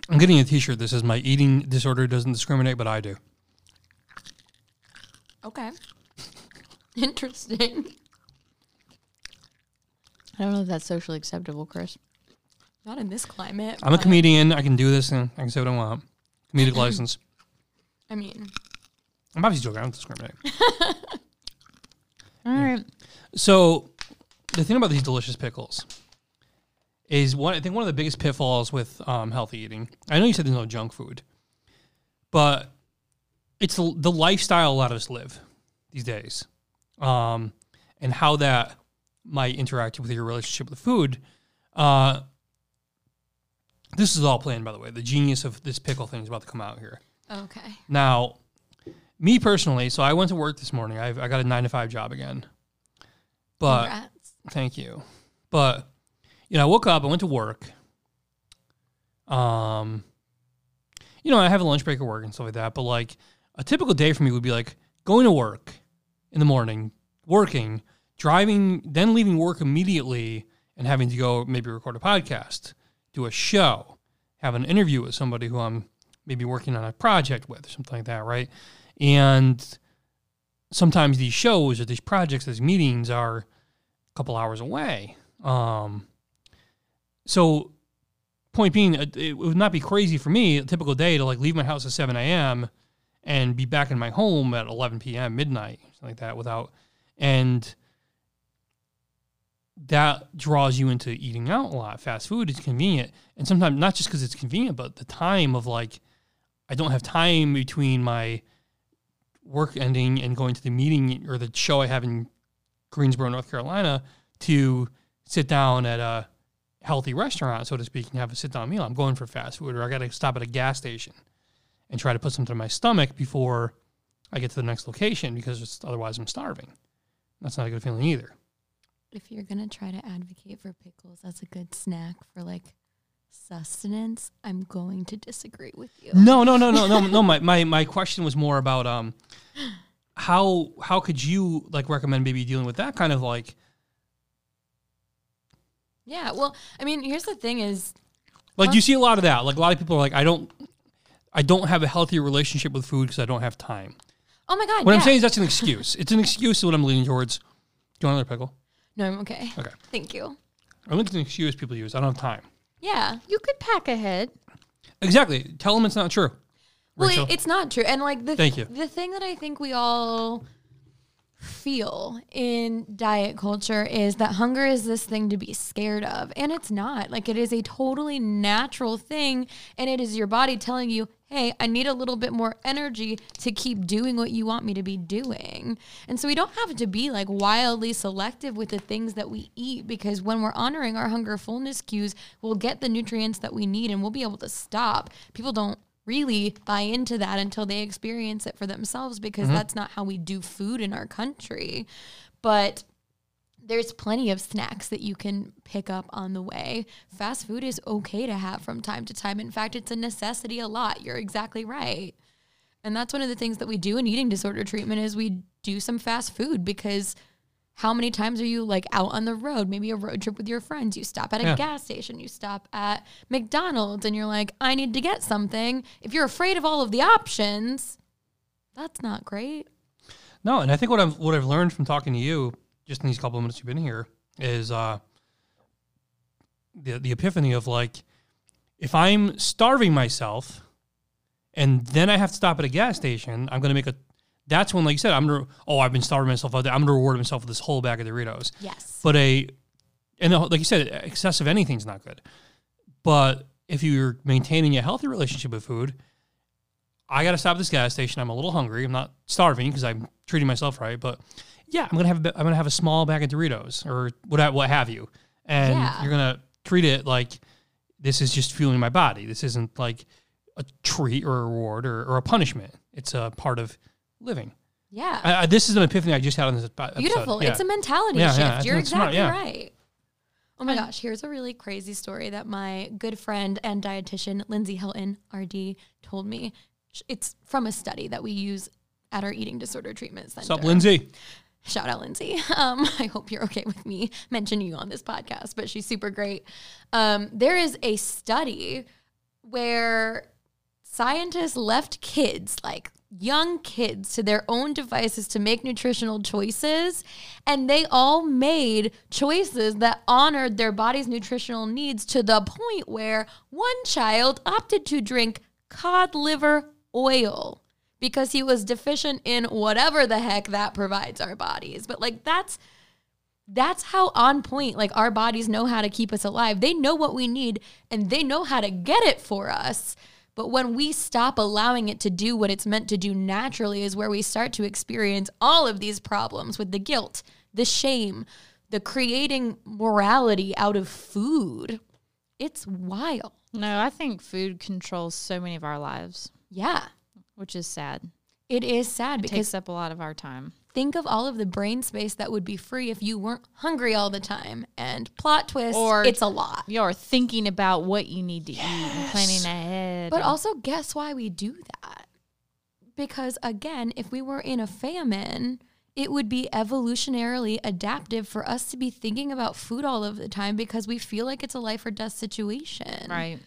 [SPEAKER 1] I'm getting a T-shirt that says "My eating disorder doesn't discriminate, but I do."
[SPEAKER 2] Okay. Interesting.
[SPEAKER 3] I don't know if that's socially acceptable, Chris.
[SPEAKER 2] Not in this climate.
[SPEAKER 1] I'm a
[SPEAKER 2] but,
[SPEAKER 1] comedian. I can do this, and I can say what I want. Comedic license.
[SPEAKER 2] I mean,
[SPEAKER 1] I'm obviously joking. I don't discriminate.
[SPEAKER 3] All right.
[SPEAKER 1] So, the thing about these delicious pickles is one. I think one of the biggest pitfalls with um, healthy eating. I know you said there's no junk food, but it's the, the lifestyle a lot of us live these days, um, and how that might interact with your relationship with food. Uh, this is all planned, by the way. The genius of this pickle thing is about to come out here.
[SPEAKER 2] okay.
[SPEAKER 1] Now, me personally, so I went to work this morning. I've, I got a nine to five job again. But
[SPEAKER 2] Congrats.
[SPEAKER 1] thank you. But you know, I woke up, I went to work. Um, you know, I have a lunch break at work and stuff like that. But like a typical day for me would be like going to work in the morning, working, driving, then leaving work immediately and having to go maybe record a podcast, do a show, have an interview with somebody who I'm maybe working on a project with or something like that, right? And sometimes these shows or these projects, these meetings are a couple hours away. Um, so, point being, it, would not be crazy for me a typical day to like leave my house at 7 a.m. and be back in my home at 11 p.m., midnight, something like that, without, and that draws you into eating out a lot. Fast food is convenient, and sometimes not just because it's convenient, but the time of like I don't have time between my work ending and going to the meeting or the show I have in Greensboro, North Carolina, to sit down at a healthy restaurant, so to speak, and have a sit down meal. I'm going for fast food, or I got to stop at a gas station and try to put something in my stomach before I get to the next location because otherwise I'm starving. That's not a good feeling either.
[SPEAKER 2] If you're gonna try to advocate for pickles as a good snack for like sustenance, I'm going to disagree with you.
[SPEAKER 1] No, no, no, no, no, no. My, my my question was more about um how how could you like recommend maybe dealing with that kind of like
[SPEAKER 2] Yeah, well, I mean, here's the thing is
[SPEAKER 1] like you see a lot of that. Like a lot of people are like, I don't I don't have a healthy relationship with food because I don't have time.
[SPEAKER 2] Oh my god.
[SPEAKER 1] What
[SPEAKER 2] yeah.
[SPEAKER 1] I'm saying is that's an excuse. It's an excuse to what I'm leaning towards. Do you want another pickle?
[SPEAKER 2] No, I'm okay.
[SPEAKER 1] Okay.
[SPEAKER 2] Thank you.
[SPEAKER 1] I think it's an excuse people use. I don't have time.
[SPEAKER 2] Yeah.
[SPEAKER 3] You could pack ahead.
[SPEAKER 1] Exactly. Tell them it's not true.
[SPEAKER 2] Well,
[SPEAKER 1] Rachel?
[SPEAKER 2] it, it's not true. And like the
[SPEAKER 1] Thank you.
[SPEAKER 2] the thing that I think we all feel in diet culture is that hunger is this thing to be scared of, and it's not. Like it is a totally natural thing, and it is your body telling you, "Hey, I need a little bit more energy to keep doing what you want me to be doing." And so we don't have to be like wildly selective with the things that we eat because when we're honoring our hunger fullness cues, we'll get the nutrients that we need and we'll be able to stop. People don't really buy into that until they experience it for themselves because mm-hmm. that's not how we do food in our country. But there's plenty of snacks that you can pick up on the way. Fast food is okay to have from time to time. In fact, it's a necessity a lot. You're exactly right. And that's one of the things that we do in eating disorder treatment is we do some fast food because how many times are you like out on the road, maybe a road trip with your friends, you stop at a
[SPEAKER 1] Yeah.
[SPEAKER 2] gas station, you stop at McDonald's and you're like, I need to get something. If you're afraid of all of the options, that's not great.
[SPEAKER 1] No, and I think what I've what I've learned from talking to you just in these couple of minutes you've been here is uh the the epiphany of like if I'm starving myself and then I have to stop at a gas station, I'm gonna make a that's when like you said, I'm gonna oh I've been starving myself out there, I'm gonna reward myself with this whole bag of Doritos.
[SPEAKER 2] Yes.
[SPEAKER 1] But a and the- like you said, excessive anything's not good. But if you're maintaining a healthy relationship with food, I got to stop at this gas station. I'm a little hungry. I'm not starving because I'm treating myself right. But yeah, I'm gonna have a, I'm gonna have a small bag of Doritos or what what have you, and
[SPEAKER 2] Yeah.
[SPEAKER 1] you're gonna treat it like this is just fueling my body. This isn't like a treat or a reward or, or a punishment. It's a part of living.
[SPEAKER 2] yeah.
[SPEAKER 1] I, I, this is an epiphany I just had on this episode.
[SPEAKER 2] Beautiful.
[SPEAKER 1] Yeah.
[SPEAKER 2] It's a mentality
[SPEAKER 1] Yeah,
[SPEAKER 2] shift.
[SPEAKER 1] yeah,
[SPEAKER 2] You're
[SPEAKER 1] smart,
[SPEAKER 2] exactly
[SPEAKER 1] yeah.
[SPEAKER 2] right. Oh my gosh, here's a really crazy story that my good friend and dietitian Lindsay Hilton, RD, told me. It's from a study that we use at our eating disorder treatment center.
[SPEAKER 1] What's up, Lindsay?
[SPEAKER 2] Shout out Lindsay. Um, I hope you're okay with me mentioning you on this podcast, but she's super great. Um, there is a study where scientists left kids, like young kids, to their own devices to make nutritional choices, and they all made choices that honored their body's nutritional needs to the point where one child opted to drink cod liver oil because he was deficient in whatever the heck that provides our bodies. But like that's that's how on point like our bodies know how to keep us alive. They know what we need and they know how to get it for us. But when we stop allowing it to do what it's meant to do naturally is where we start to experience all of these problems with the guilt, the shame, the creating morality out of food. It's wild.
[SPEAKER 3] No, I think food controls so many of our lives,
[SPEAKER 2] Yeah.
[SPEAKER 3] which is sad.
[SPEAKER 2] It is sad
[SPEAKER 3] It
[SPEAKER 2] because it
[SPEAKER 3] takes up a lot of our time.
[SPEAKER 2] Think of all of the brain space that would be free if you weren't hungry all the time. And plot twist,
[SPEAKER 3] Or-
[SPEAKER 2] it's a lot.
[SPEAKER 3] You're thinking about what you need to eat and planning ahead.
[SPEAKER 2] But also, guess why we do that? Because again, if we were in a famine, it would be evolutionarily adaptive for us to be thinking about food all of the time because we feel like it's a life or death situation.
[SPEAKER 3] right.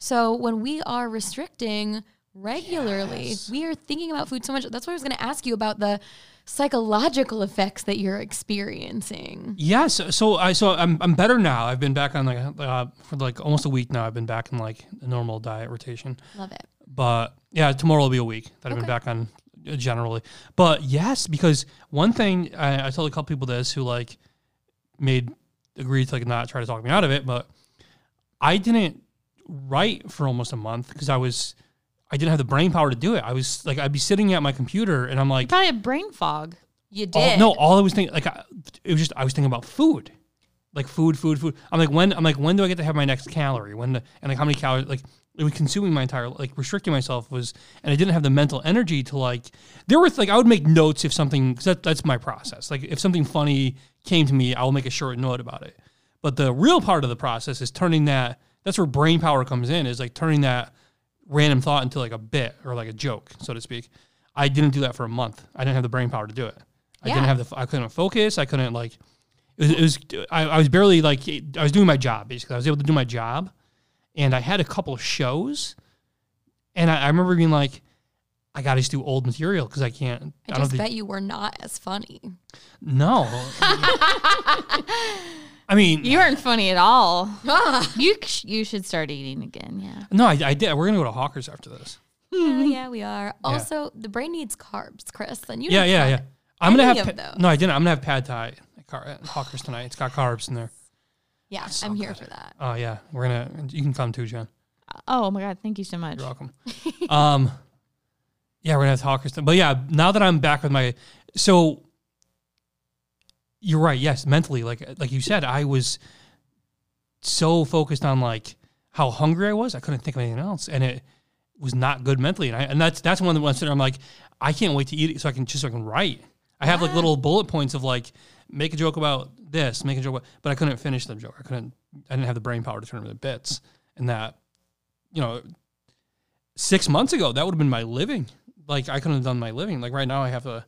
[SPEAKER 2] So when we are restricting regularly, we are thinking about food so much. That's why I was going to ask you about the psychological effects that you're experiencing.
[SPEAKER 1] Yes. So, so I so I'm I'm better now. I've been back on like uh, for like almost a week now. I've been back in like a normal diet rotation.
[SPEAKER 2] Love it.
[SPEAKER 1] But yeah, tomorrow will be a week that I've been back on uh, generally. But yes, because one thing I, I told a couple people this who like made agreed to like not try to talk me out of it, but I didn't write for almost a month because I was I didn't have the brain power to do it. I was like, I'd be sitting at my computer and I'm like,
[SPEAKER 3] Probably a brain fog.
[SPEAKER 2] You
[SPEAKER 1] all,
[SPEAKER 2] did.
[SPEAKER 1] no, all I was thinking, like, I, it was just, I was thinking about food, like food, food, food. I'm like, when, I'm like, when do I get to have my next calorie? When, the, and like, how many calories, like, it was consuming my entire, like, restricting myself was, and I didn't have the mental energy to, like, there were, like, I would make notes if something, cause that, that's my process. Like, if something funny came to me, I'll make a short note about it. But the real part of the process is turning that, that's where brain power comes in, is like turning that random thought into like a bit or like a joke, so to speak. I didn't do that for a month. I didn't have the brain power to do it. I didn't have the. I couldn't focus. I couldn't like. It was. It was I, I was barely like. I was doing my job basically. I was able to do my job, and I had a couple of shows, and I, I remember being like, I got to just do old material because I can't.
[SPEAKER 2] I
[SPEAKER 1] I
[SPEAKER 2] just bet you were not as funny.
[SPEAKER 1] no. I mean,
[SPEAKER 3] You weren't funny at all. You you should start eating again. Yeah.
[SPEAKER 1] no, I, I did. We're gonna go to Hawkers after this.
[SPEAKER 2] yeah, yeah, we are. Also, the brain needs carbs, Chris. And you
[SPEAKER 1] Yeah, yeah, yeah. I'm gonna have
[SPEAKER 2] of
[SPEAKER 1] pa-
[SPEAKER 2] those.
[SPEAKER 1] no, I didn't. I'm gonna have pad thai at, car- at Hawkers tonight. It's got carbs in there.
[SPEAKER 2] Yeah,
[SPEAKER 1] so
[SPEAKER 2] I'm here
[SPEAKER 1] good.
[SPEAKER 2] for that.
[SPEAKER 1] Oh yeah, we're gonna. You can come too, Jen.
[SPEAKER 3] Oh my god! Thank you so much.
[SPEAKER 1] You're welcome. um, yeah, we're gonna have Hawkers. But yeah, now that I'm back with my, so you're right. Yes, mentally, like like you said, I was so focused on like how hungry I was, I couldn't think of anything else, and it was not good mentally. And I and that's that's one of the ones that I'm like, I can't wait to eat it so I can just so I can write. I have like little bullet points of like make a joke about this, make a joke, about, but I couldn't finish the joke. I couldn't. I didn't have the brain power to turn them into bits, and that, you know, six months ago that would have been my living. Like I couldn't have done my living. Like right now I have a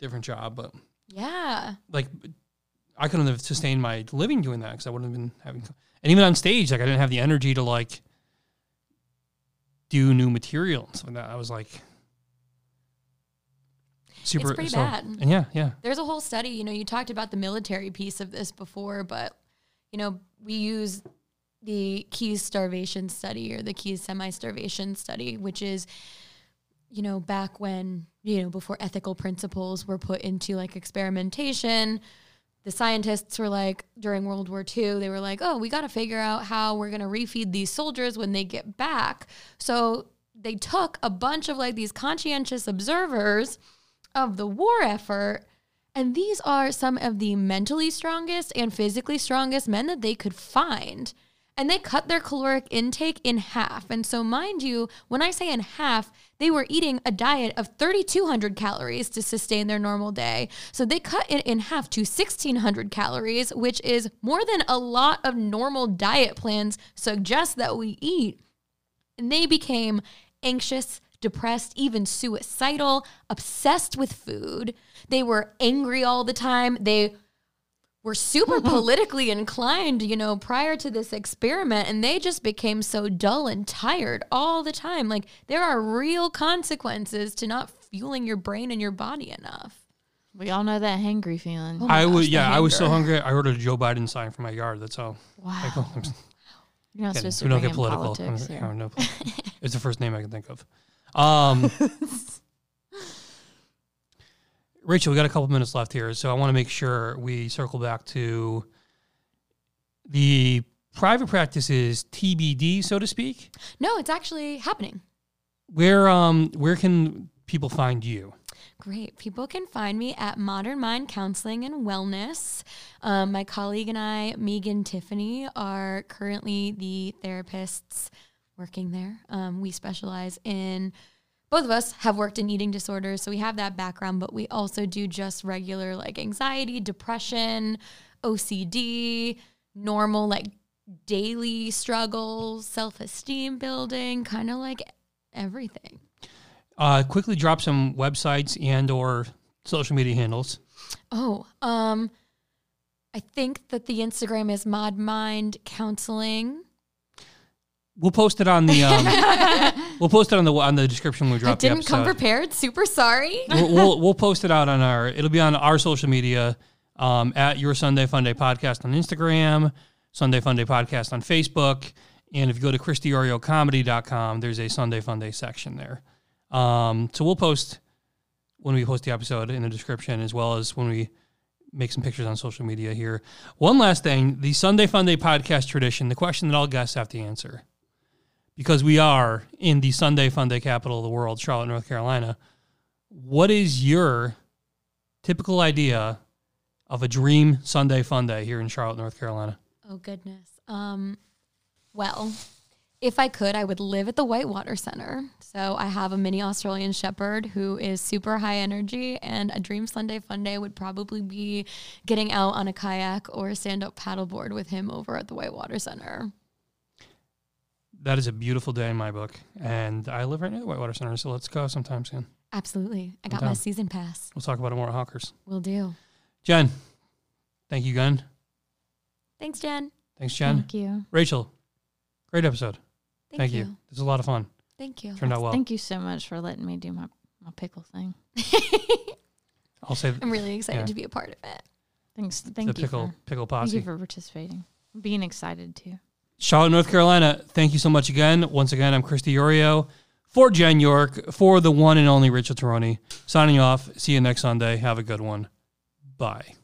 [SPEAKER 1] different job, but
[SPEAKER 2] Yeah.
[SPEAKER 1] like I couldn't have sustained my living doing that because I wouldn't have been having. And even on stage, like I didn't have the energy to like do new material and stuff like that. I was like super.
[SPEAKER 2] pretty
[SPEAKER 1] so-
[SPEAKER 2] bad.
[SPEAKER 1] And yeah, yeah,
[SPEAKER 2] There's a whole study, you know, you talked about the military piece of this before, but you know, we use the Keys starvation study or the Keys semi starvation study, which is you know, back when, you know, before ethical principles were put into like experimentation, the scientists were like, during World War II, they were like, oh, we got to figure out how we're going to refeed these soldiers when they get back. So they took a bunch of like these conscientious observers of the war effort. And these are some of the mentally strongest and physically strongest men that they could find. And they cut their caloric intake in half. And so, mind you, when I say in half, they were eating a diet of 3,200 calories to sustain their normal day. So they cut it in half to 1,600 calories, which is more than a lot of normal diet plans suggest that we eat. And they became anxious, depressed, even suicidal, obsessed with food. They were angry all the time. They were super politically inclined, you know, prior to this experiment, and they just became so dull and tired all the time. Like, there are real consequences to not fueling your brain and your body enough.
[SPEAKER 3] We all know that hangry feeling.
[SPEAKER 2] Oh
[SPEAKER 1] I
[SPEAKER 2] gosh,
[SPEAKER 1] was yeah, I was so hungry. I ordered a Joe Biden sign for my yard. That's how.
[SPEAKER 3] Wow.
[SPEAKER 1] I go.
[SPEAKER 3] You're not
[SPEAKER 1] kidding.
[SPEAKER 3] supposed to
[SPEAKER 1] we don't get political.
[SPEAKER 3] politics
[SPEAKER 1] I'm-
[SPEAKER 3] here.
[SPEAKER 1] I'm no- it's the first name I can think of. Um, Rachel, we got a couple minutes left here, so I want to make sure we circle back to the private practices TBD, so to speak.
[SPEAKER 2] No, it's actually happening.
[SPEAKER 1] Where um where can people find you?
[SPEAKER 2] Great. People can find me at Modern Mind Counseling and Wellness. Um, my colleague and I, Megan Tiffany, are currently the therapists working there. Um, we specialize in, both of us have worked in eating disorders, so we have that background, but we also do just regular like anxiety, depression, OCD, normal like daily struggles, self esteem building, kind of like everything.
[SPEAKER 1] Uh, quickly drop some websites and or social media handles.
[SPEAKER 2] Oh, um, I think that the Instagram is Mod Mind Counseling.
[SPEAKER 1] We'll post it on the um, we'll post it on the on the description when we drop the
[SPEAKER 2] didn't
[SPEAKER 1] episode.
[SPEAKER 2] come prepared. Super sorry.
[SPEAKER 1] we'll, we'll we'll post it out on our. It'll be on our social media um, at your Sunday Funday podcast on Instagram, Sunday Funday podcast on Facebook, and if you go to ChristyOrioComedy.com, there's a Sunday Funday section there. Um, so we'll post when we post the episode in the description as well as when we make some pictures on social media here. One last thing: the Sunday Funday podcast tradition. The question that all guests have to answer. Because we are in the Sunday Funday capital of the world, Charlotte, North Carolina. What is your typical idea of a dream Sunday Funday here in Charlotte, North Carolina?
[SPEAKER 2] Oh goodness. Um, well, if I could, I would live at the Whitewater Center. So I have a mini Australian Shepherd who is super high energy, and a dream Sunday fun day would probably be getting out on a kayak or a stand up paddleboard with him over at the Whitewater Center.
[SPEAKER 1] That is a beautiful day in my book, and I live right near the Whitewater Center, so let's go sometime soon.
[SPEAKER 2] Absolutely. I got
[SPEAKER 1] Okay.
[SPEAKER 2] my season pass.
[SPEAKER 1] We'll talk about it more at Hawkers.
[SPEAKER 2] We'll do.
[SPEAKER 1] Jen, thank you again.
[SPEAKER 2] Thanks, Jen.
[SPEAKER 1] Thanks, Jen.
[SPEAKER 3] Thank you.
[SPEAKER 1] Rachel, great episode.
[SPEAKER 2] Thank,
[SPEAKER 1] Thank, you.
[SPEAKER 2] you.
[SPEAKER 1] This was a lot of fun.
[SPEAKER 2] Thank you.
[SPEAKER 1] Turned out well.
[SPEAKER 3] Thank you so much for letting me do my, my pickle thing.
[SPEAKER 1] I'll say
[SPEAKER 2] I'm really excited
[SPEAKER 1] Yeah.
[SPEAKER 2] to be a part of it.
[SPEAKER 3] Thanks. Thank
[SPEAKER 1] the
[SPEAKER 3] you.
[SPEAKER 1] pickle
[SPEAKER 3] For,
[SPEAKER 1] pickle
[SPEAKER 3] thank you for participating. Being excited too.
[SPEAKER 1] Charlotte, North Carolina. Thank you so much again. Once again, I'm Christy Iorio for Jen York for the one and only Rachel Taroni. Signing off. See you next Sunday. Have a good one. Bye.